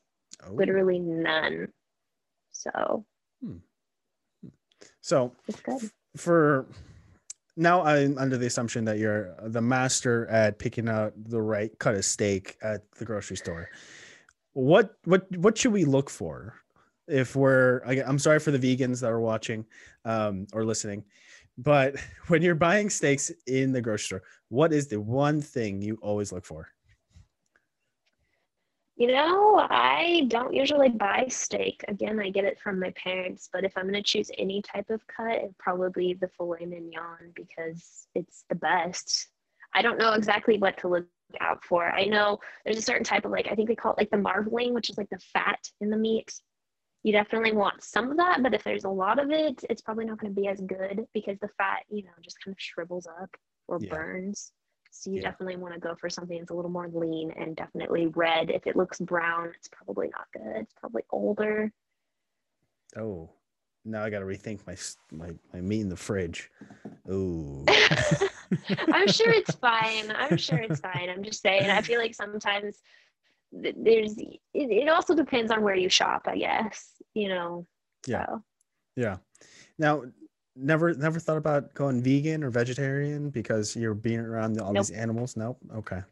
Oh. literally none. So hmm. Hmm. So it's good. for now, I'm under the assumption that you're the master at picking out the right cut of steak at the grocery store. What what what should we look for if we're? I'm sorry for the vegans that are watching um, or listening, but when you're buying steaks in the grocery store, what is the one thing you always look for? You know, I don't usually buy steak. Again, I get it from my parents, but if I'm going to choose any type of cut, it'd probably the filet mignon because it's the best. I don't know exactly what to look out for. I know there's a certain type of like, I think they call it like the marbling, which is like the fat in the meat. You definitely want some of that, but if there's a lot of it, it's probably not going to be as good because the fat, you know, just kind of shrivels up or Yeah. burns. So you Yeah. definitely want to go for something that's a little more lean and definitely red. If it looks brown, it's probably not good. It's probably older. Oh, now I got to rethink my my my meat in the fridge. Oh, I'm sure it's fine. I'm sure it's fine. I'm just saying. I feel like sometimes there's. It, it also depends on where you shop, I guess. You know. Yeah. So. Yeah. Now, never never thought about going vegan or vegetarian because you're being around all Nope. these animals. Nope. Okay.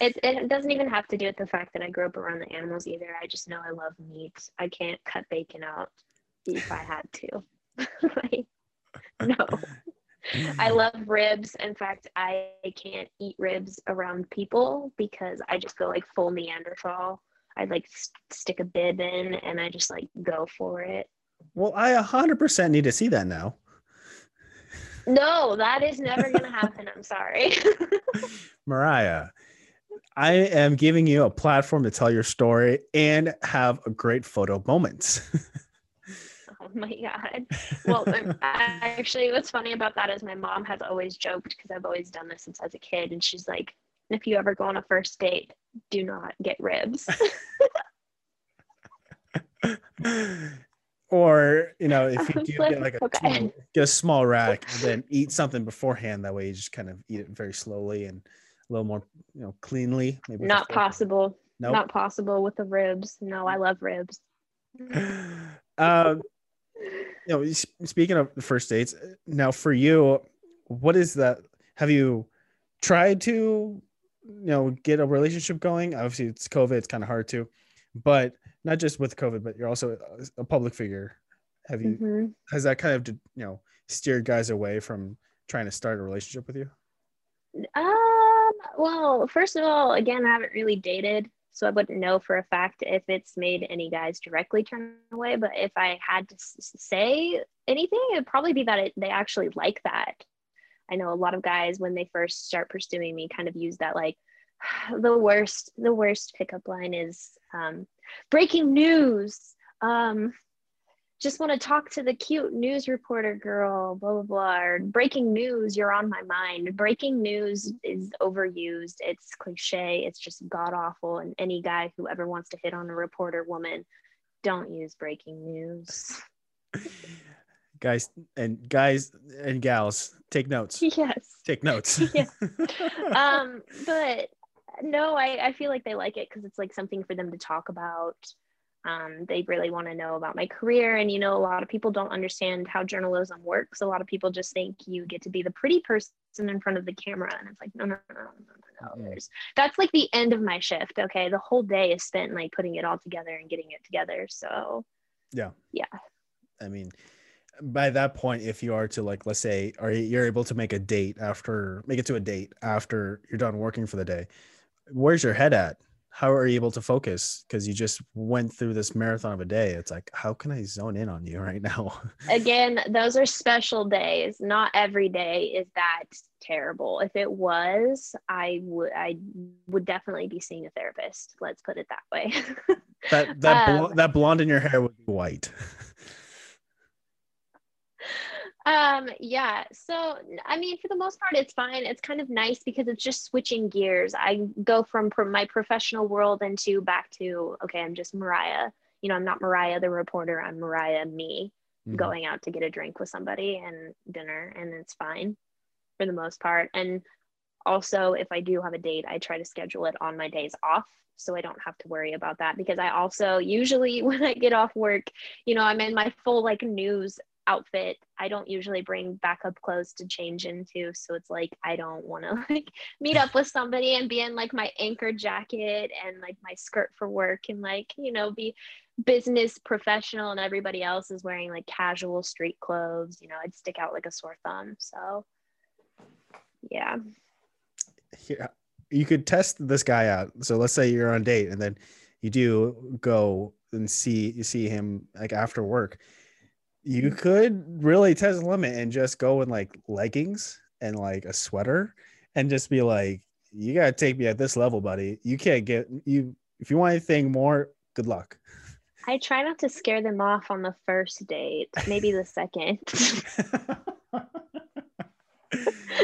It, it doesn't even have to do with the fact that I grew up around the animals either. I just know I love meat. I can't cut bacon out if I had to. like, no. I love ribs. In fact, I can't eat ribs around people because I just go like full Neanderthal. I like s- stick a bib in and I just like go for it. Well, I 100% need to see that now. No, that is never going to happen. I'm sorry. Mariah, I am giving you a platform to tell your story and have a great photo moment. oh my God. Well, actually, what's funny about that is my mom has always joked because I've always done this since I was a kid. And she's like, if you ever go on a first date, do not get ribs. or, you know, if you do like, get like a okay. small, get a small rack and then eat something beforehand, that way you just kind of eat it very slowly and a little more, you know, cleanly. Maybe not possible. Nope. Not possible with the ribs. No, I love ribs. um, you know, speaking of first dates, now for you, what is that? Have you tried to, you know, get a relationship going? Obviously, it's COVID; it's kind of hard to, but not just with COVID, but you're also a- public figure. Have you? Mhm. Has that kind of, you know, steered guys away from trying to start a relationship with you? Um, well, first of all, again, I haven't really dated, so I wouldn't know for a fact if it's made any guys directly turn away. But if I had to say anything, it'd probably be that it, they actually like that. I know a lot of guys when they first start pursuing me kind of use that like the worst the worst pickup line is um, breaking news. Um, just want to talk to the cute news reporter girl, blah, blah, blah. Or breaking news, you're on my mind. Breaking news is overused. It's cliche. It's just god awful. And any guy who ever wants to hit on a reporter woman, don't use breaking news. Guys and guys and gals, take notes. yes. Take notes. Yeah. Um, but no, I, I feel like they like it because it's like something for them to talk about. Um, they really want to know about my career. And, you know, a lot of people don't understand how journalism works. A lot of people just think you get to be the pretty person in front of the camera. And it's like, no, no, no, no, no, no, no. Mhm. There's, that's like the end of my shift. Okay. The whole day is spent like putting it all together and getting it together. So, Yeah. Yeah. I mean, by that point, if you are to like, let's say, are you're able to make a date after, make it to a date after you're done working for the day, where's your head at? How are you able to focus because you just went through this marathon of a day it's like how can i zone in on you right now Again, those are special days. Not every day is that terrible. If it was, I would I would definitely be seeing a therapist. Let's put it that way. that that bl- Um, that blonde in your hair would be white Um, yeah. So, I mean, for the most part, it's fine. It's kind of nice because it's just switching gears. I go from pro- my professional world into back to, okay, I'm just Mariah. You know, I'm not Mariah the reporter. I'm Mariah me Mhm. going out to get a drink with somebody and dinner, and it's fine for the most part. And also, if I do have a date, I try to schedule it on my days off so I don't have to worry about that because I also usually when I get off work, you know, I'm in my full like news outfit. I don't usually bring backup clothes to change into, so it's like I don't want to like meet up with somebody and be in like my anchor jacket and like my skirt for work and like, you know, be business professional and everybody else is wearing like casual street clothes, you know, I'd stick out like a sore thumb. So yeah. here you could test this guy out so let's say you're on date and then you do go and see you see him like after work you could really test the limit and just go in like leggings and like a sweater and just be like you gotta take me at this level buddy you can't get you if you want anything more good luck I try not to scare them off on the first date, maybe the second.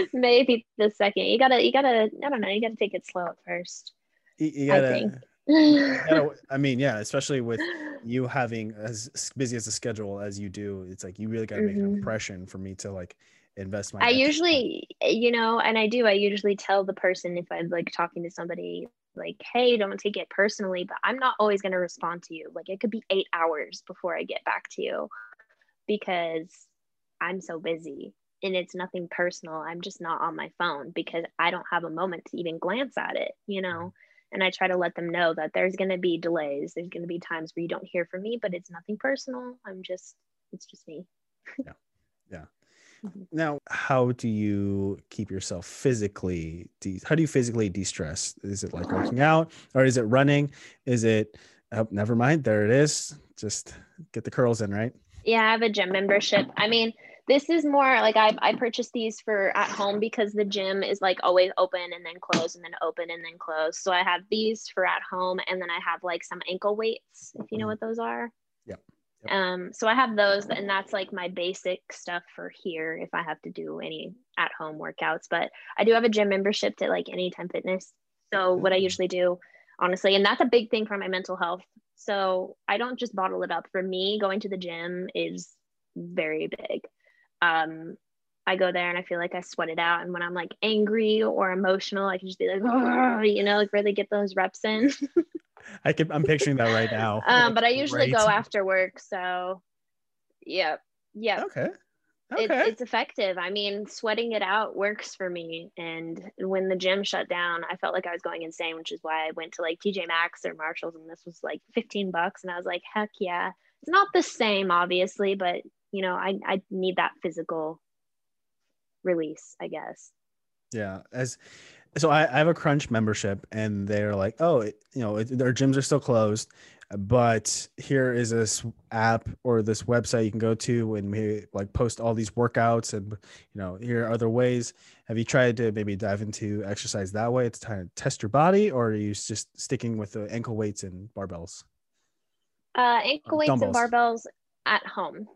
maybe the second. You gotta, you gotta, I don't know, you gotta take it slow at first. you, you I gotta, I mean yeah especially with you having as busy as a schedule as you do it's like you really got to make an Mhm. impression for me to like invest my I usually, you know, and I do, I usually tell the person if I'm like talking to somebody, like, hey, don't take it personally, but I'm not always going to respond to you. Like, it could be eight hours before I get back to you because I'm so busy and it's nothing personal. I'm just not on my phone because I don't have a moment to even glance at it, you know? And I try to let them know that there's going to be delays. There's going to be times where you don't hear from me, but it's nothing personal. I'm just, it's just me. Yeah. Mm-hmm. Now how do you keep yourself physically de- how do you physically de-stress is it like working out or is it running is it oh, never mind there it is just get the curls in right Yeah, I have a gym membership. I mean, this is more like I, I purchased these for at home because the gym is like always open and then close and then open and then close. So I have these for at home and then I have like some ankle weights, if you know Mhm. what those are. Yep. Yep. Um, so I have those and that's like my basic stuff for here if I have to do any at home workouts. But I do have a gym membership to like Anytime Fitness. So what I Mhm. usually do, honestly, and that's a big thing for my mental health. So I don't just bottle it up. For me, going to the gym is very big. Um, I go there and I feel like I sweat it out. And when I'm like angry or emotional, I can just be like, you know, like really get those reps in. i can i'm picturing that right now um, but I usually go after work. So, yeah, yeah, okay it's, okay it's effective. I mean, sweating it out works for me. And when the gym shut down, I felt like I was going insane, which is why I went to like TJ Maxx or Marshalls, and this was like 15 bucks. And I was like, heck yeah. It's not the same, obviously, but you know, I, I need that physical release, I guess. Yeah, as so I, I have a Crunch membership, and they're like, oh, it, you know, it, their gyms are still closed, but here is this app or this website you can go to, and we like post all these workouts, and you know, here are other ways. Have you tried to maybe dive into exercise that way to kind of test your body, or are you just sticking with the ankle weights and barbells? Uh, ankle weights dumbbells. and barbells at home,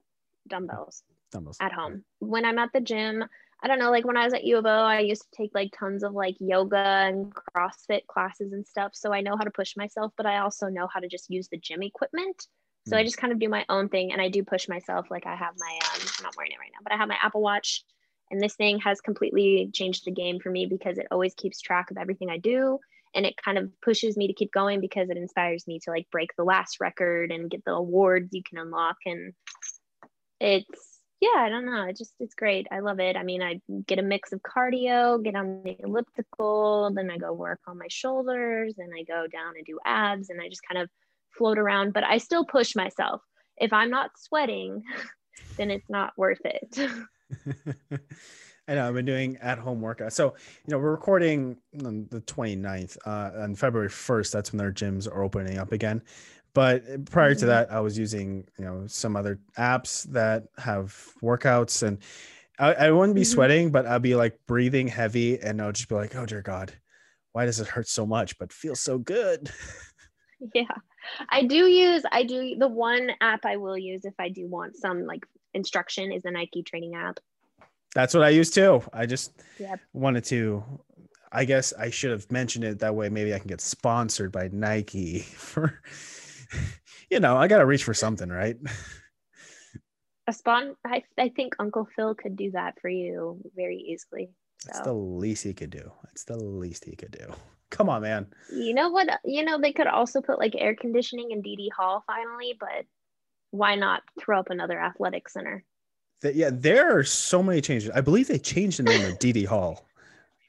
dumbbells. Dumbbells at home. When I'm at the gym, I don't know, like when I was at U of O, I used to take like tons of like yoga and CrossFit classes and stuff. So I know how to push myself, but I also know how to just use the gym equipment. So I Mm. just kind of do my own thing and I do push myself. Like I have my, um, I'm not wearing it right now, but I have my Apple Watch and this thing has completely changed the game for me because it always keeps track of everything I do. And it kind of pushes me to keep going because it inspires me to like break the last record and get the awards you can unlock. And it's, yeah, I don't know. It just it's great. I love it. I mean, I get a mix of cardio, get on the elliptical, then I go work on my shoulders, and I go down and do abs, and I just kind of float around. But I still push myself. If I'm not sweating, then it's not worth it. I know I've been doing at home workouts. So, you know, we're recording on the 29th, uh, on February 1st. That's when their gyms are opening up again. But prior to Mhm. that, I was using, you know, some other apps that have workouts and I, I wouldn't be Mhm. sweating, but I'd be like breathing heavy and I'll just be like, oh dear God, why does it hurt so much, but feels so good? Yeah. I do use I do the one app I will use if I do want some like instruction is the Nike training app. That's what I use too. I just Yep. wanted to. I guess I should have mentioned it that way. Maybe I can get sponsored by Nike for. You know, I got to reach for something, right? A spawn I, I think Uncle Phil could do that for you very easily. That's the least he could do. That's the least he could do. Come on, man. you know what you know they could also put like air conditioning in Deady Hall finally, but why not throw up another athletic center? Th- yeah, there are so many changes. I believe they changed the name of Deady Hall,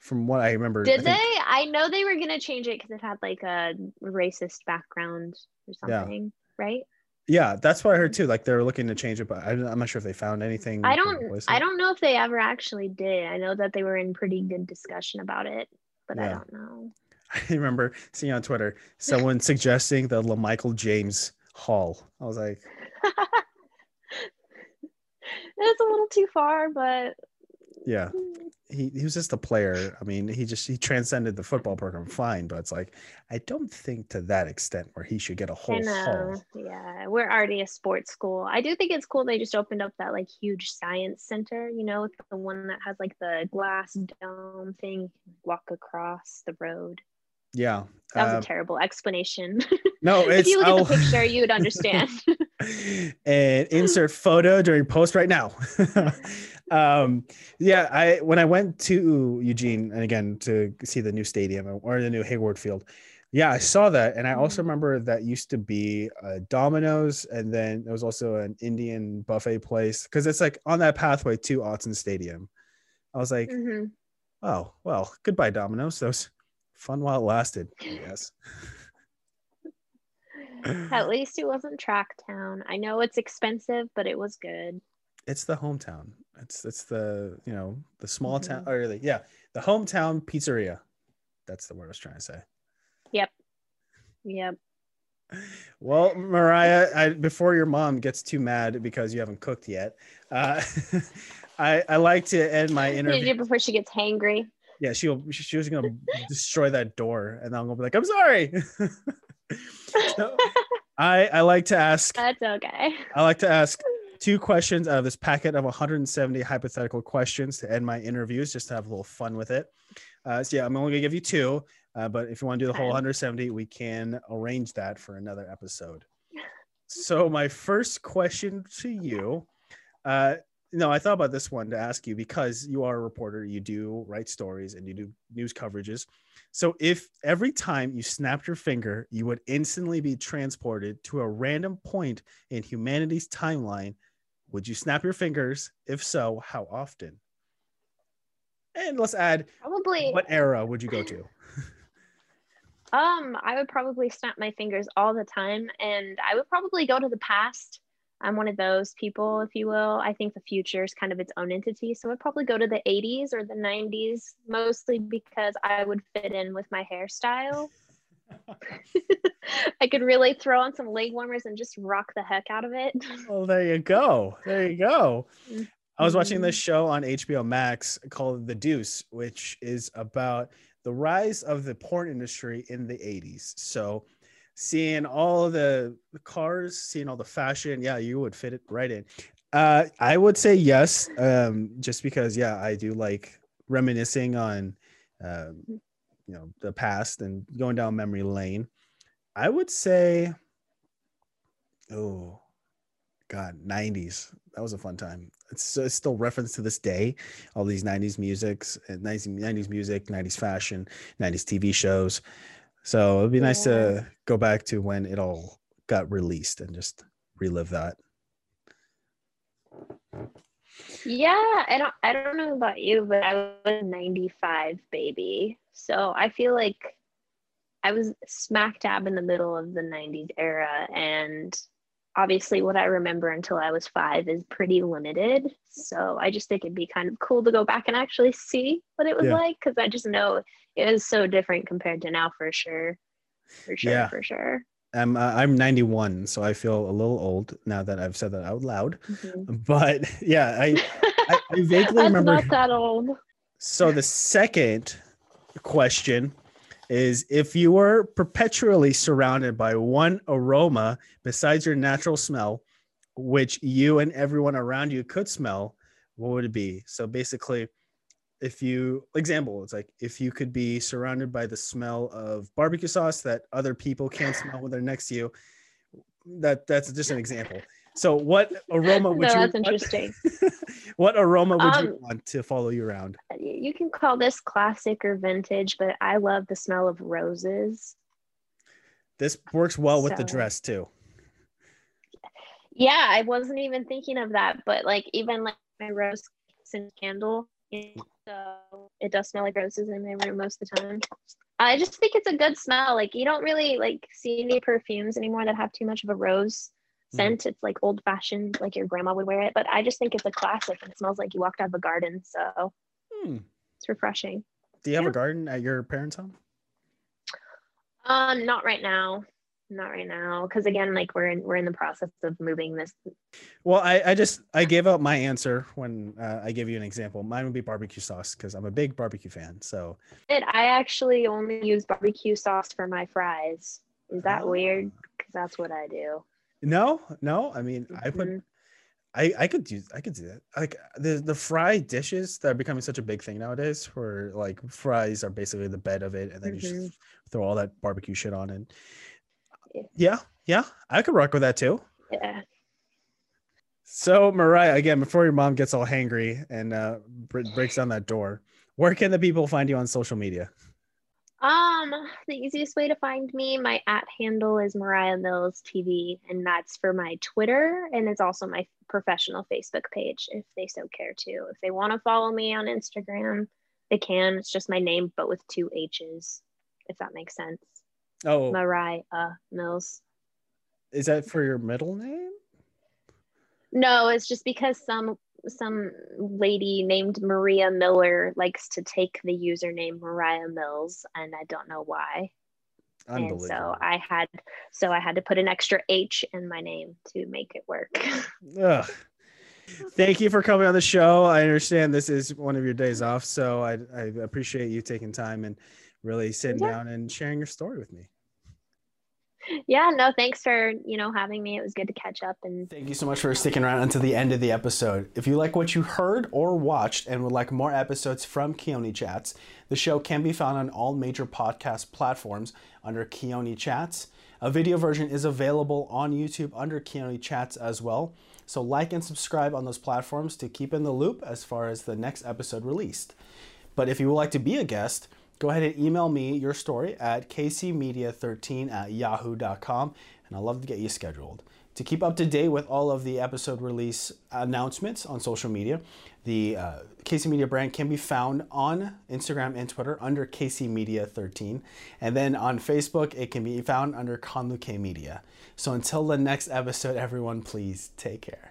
from what I remember. I Did think- they? I know they were gonna change it because it had like a racist background or Yeah. something, right? Yeah, that's what I heard too. Like they're looking to change it, but I, I'm not sure if they found anything. I don't I don't know if they ever actually did. I know that they were in pretty good discussion about it, but I don't know. I remember seeing on Twitter someone suggesting the LaMichael James Hall. I was like, It's a little too far, but yeah, he, he was just a player. I mean, he just he transcended the football program fine, but it's like I don't think to that extent where he should get a whole hall. Yeah, we're already a sports school. I do think it's cool they just opened up that like huge science center, you know, the one that has like the glass dome thing, walk across the road. Yeah. That was um, a terrible explanation. no, if you look I'll- at the picture, you would understand. and insert photo during post right now. um, yeah, I when I went to Eugene and again to see the new stadium or the new Hayward Field, yeah, I saw that, and I also Mhm. remember that used to be a Domino's, and then there was also an Indian buffet place because it's like on that pathway to Autzen Stadium. I was like, Mhm. oh well, goodbye Domino's. That was fun while it lasted, Yes. At least it wasn't Track Town. I know it's expensive, but it was good. It's the hometown. It's it's the you know the small town Mhm. or the, yeah the hometown pizzeria. That's the word I was trying to say. Yep. Yep. Well, Mariah, I, before your mom gets too mad because you haven't cooked yet, uh, I I like to end my interview. before she gets hangry? Yeah, she'll she, she was gonna destroy that door, and I'm gonna be like, I'm sorry. so, I I like to ask That's okay. I like to ask two questions out of this packet of 170 hypothetical questions to end my interviews, just to have a little fun with it. Uh, so yeah, I'm only gonna give you two, uh, but if you want to do the whole 170, we can arrange that for another episode. So my first question to you, uh, no, I thought about this one to ask you because you are a reporter, you do write stories and you do news coverages. So if every time you snapped your finger, you would instantly be transported to a random point in humanity's timeline, would you snap your fingers? If so, how often? And let's add Probably. what era would you go to? Um, I would probably snap my fingers all the time, and I would probably go to the past. I'm one of those people, if you will. I think the future is kind of its own entity, so I'd probably go to the 80s or the 90s, mostly because I would fit in with my hairstyle. I could really throw on some leg warmers and just rock the heck out of it. Well, there you go. There you go. I was watching this Mhm. show on HBO Max called The Deuce, which is about the rise of the porn industry in the 80s. So, seeing all the the cars, seeing all the fashion, yeah, you would fit it right in. Uh, I would say yes, um, just because, yeah, I do like reminiscing on, um, you know, the past and going down memory lane. I would say, oh, God, 90s. That was a fun time. It's, it's still referenced to this day. All these 90s musics and 90s, 90s music, 90s fashion, 90s TV shows. So it'd be nice to go back to when it all got released and just relive that. Yeah, I don't I don't know about you, but I was a 95 baby. So I feel like I was smack dab in the middle of the 90s era and obviously what I remember until I was five is pretty limited. So I just think it'd be kind of cool to go back and actually see what it was Yeah. like because I just know it was so different compared to now for sure. For sure, Yeah. for sure. I'm uh, I'm 91, so I feel a little old now that I've said that out loud. Mhm. But yeah, I I, I vaguely remember. not that old. So the second question is if you were perpetually surrounded by one aroma besides your natural smell, which you and everyone around you could smell, what would it be? So basically, if you example, it's like if you could be surrounded by the smell of barbecue sauce that other people can't smell when they're next to you. That that's just an example. So what aroma would No, you that's want- interesting. what aroma would you Um, want to follow you around? You can call this classic or vintage, but I love the smell of roses. This works well with the dress too. Yeah, I wasn't even thinking of that, but like even like my rose scent candle, so it does smell like roses in my room most of the time. I just think it's a good smell. Like you don't really like see any perfumes anymore that have too much of a rose Mhm. scent. It's like old fashioned, like your grandma would wear it. But I just think it's a classic and it smells like you walked out of a garden. So Hmm. it's refreshing. Do you have a garden at your parents' home? Um, not right now. Not right now. Cause again, like we're in we're in the process of moving this Well, I, I just I gave out my answer when uh, I gave you an example. Mine would be barbecue sauce because I'm a big barbecue fan. So. I actually only use barbecue sauce for my fries. Is that Oh. weird? Because that's what I do. No, no. I mean, I put Mhm. I I could use I could do that. Like the the fry dishes that are becoming such a big thing nowadays, where like fries are basically the bed of it, and then you Mhm. just throw all that barbecue shit on it. Yeah. Yeah, yeah, I could rock with that too. Yeah. So Mariah, again, before your mom gets all hangry and uh, breaks down that door, where can the people find you on social media? Um, the easiest way to find me, my at handle is Mariah Mills TV, and that's for my Twitter, and it's also my professional Facebook page if they so care to. If they want to follow me on Instagram, they can. It's just my name, but with two H's, if that makes sense. Oh, Mariah Mills. is that for your middle name? No, it's just because some some lady named Maria Miller likes to take the username Mariah Mills, and I don't know why. And so I had so I had to put an extra H in my name to make it work. Ugh. Thank you for coming on the show. I understand this is one of your days off, so I, I appreciate you taking time and really sitting Yeah. down and sharing your story with me. Yeah, no, thanks for, you know, having me. It was good to catch up and Thank you so much for sticking around until the end of the episode. If you like what you heard or watched and would like more episodes from Keone Chats, the show can be found on all major podcast platforms under Keone Chats. A video version is available on YouTube under Keone Chats as well. So like and subscribe on those platforms to keep in the loop as far as the next episode released. But if you would like to be a guest, go ahead and email me your story at kcmedia13 at yahoo.com and I'd love to get you scheduled. To keep up to date with all of the episode release announcements on social media, the uh, KC Media brand can be found on Instagram and Twitter under KC Media 13. And then on Facebook, it can be found under Conluke Media. So until the next episode, everyone, please take care.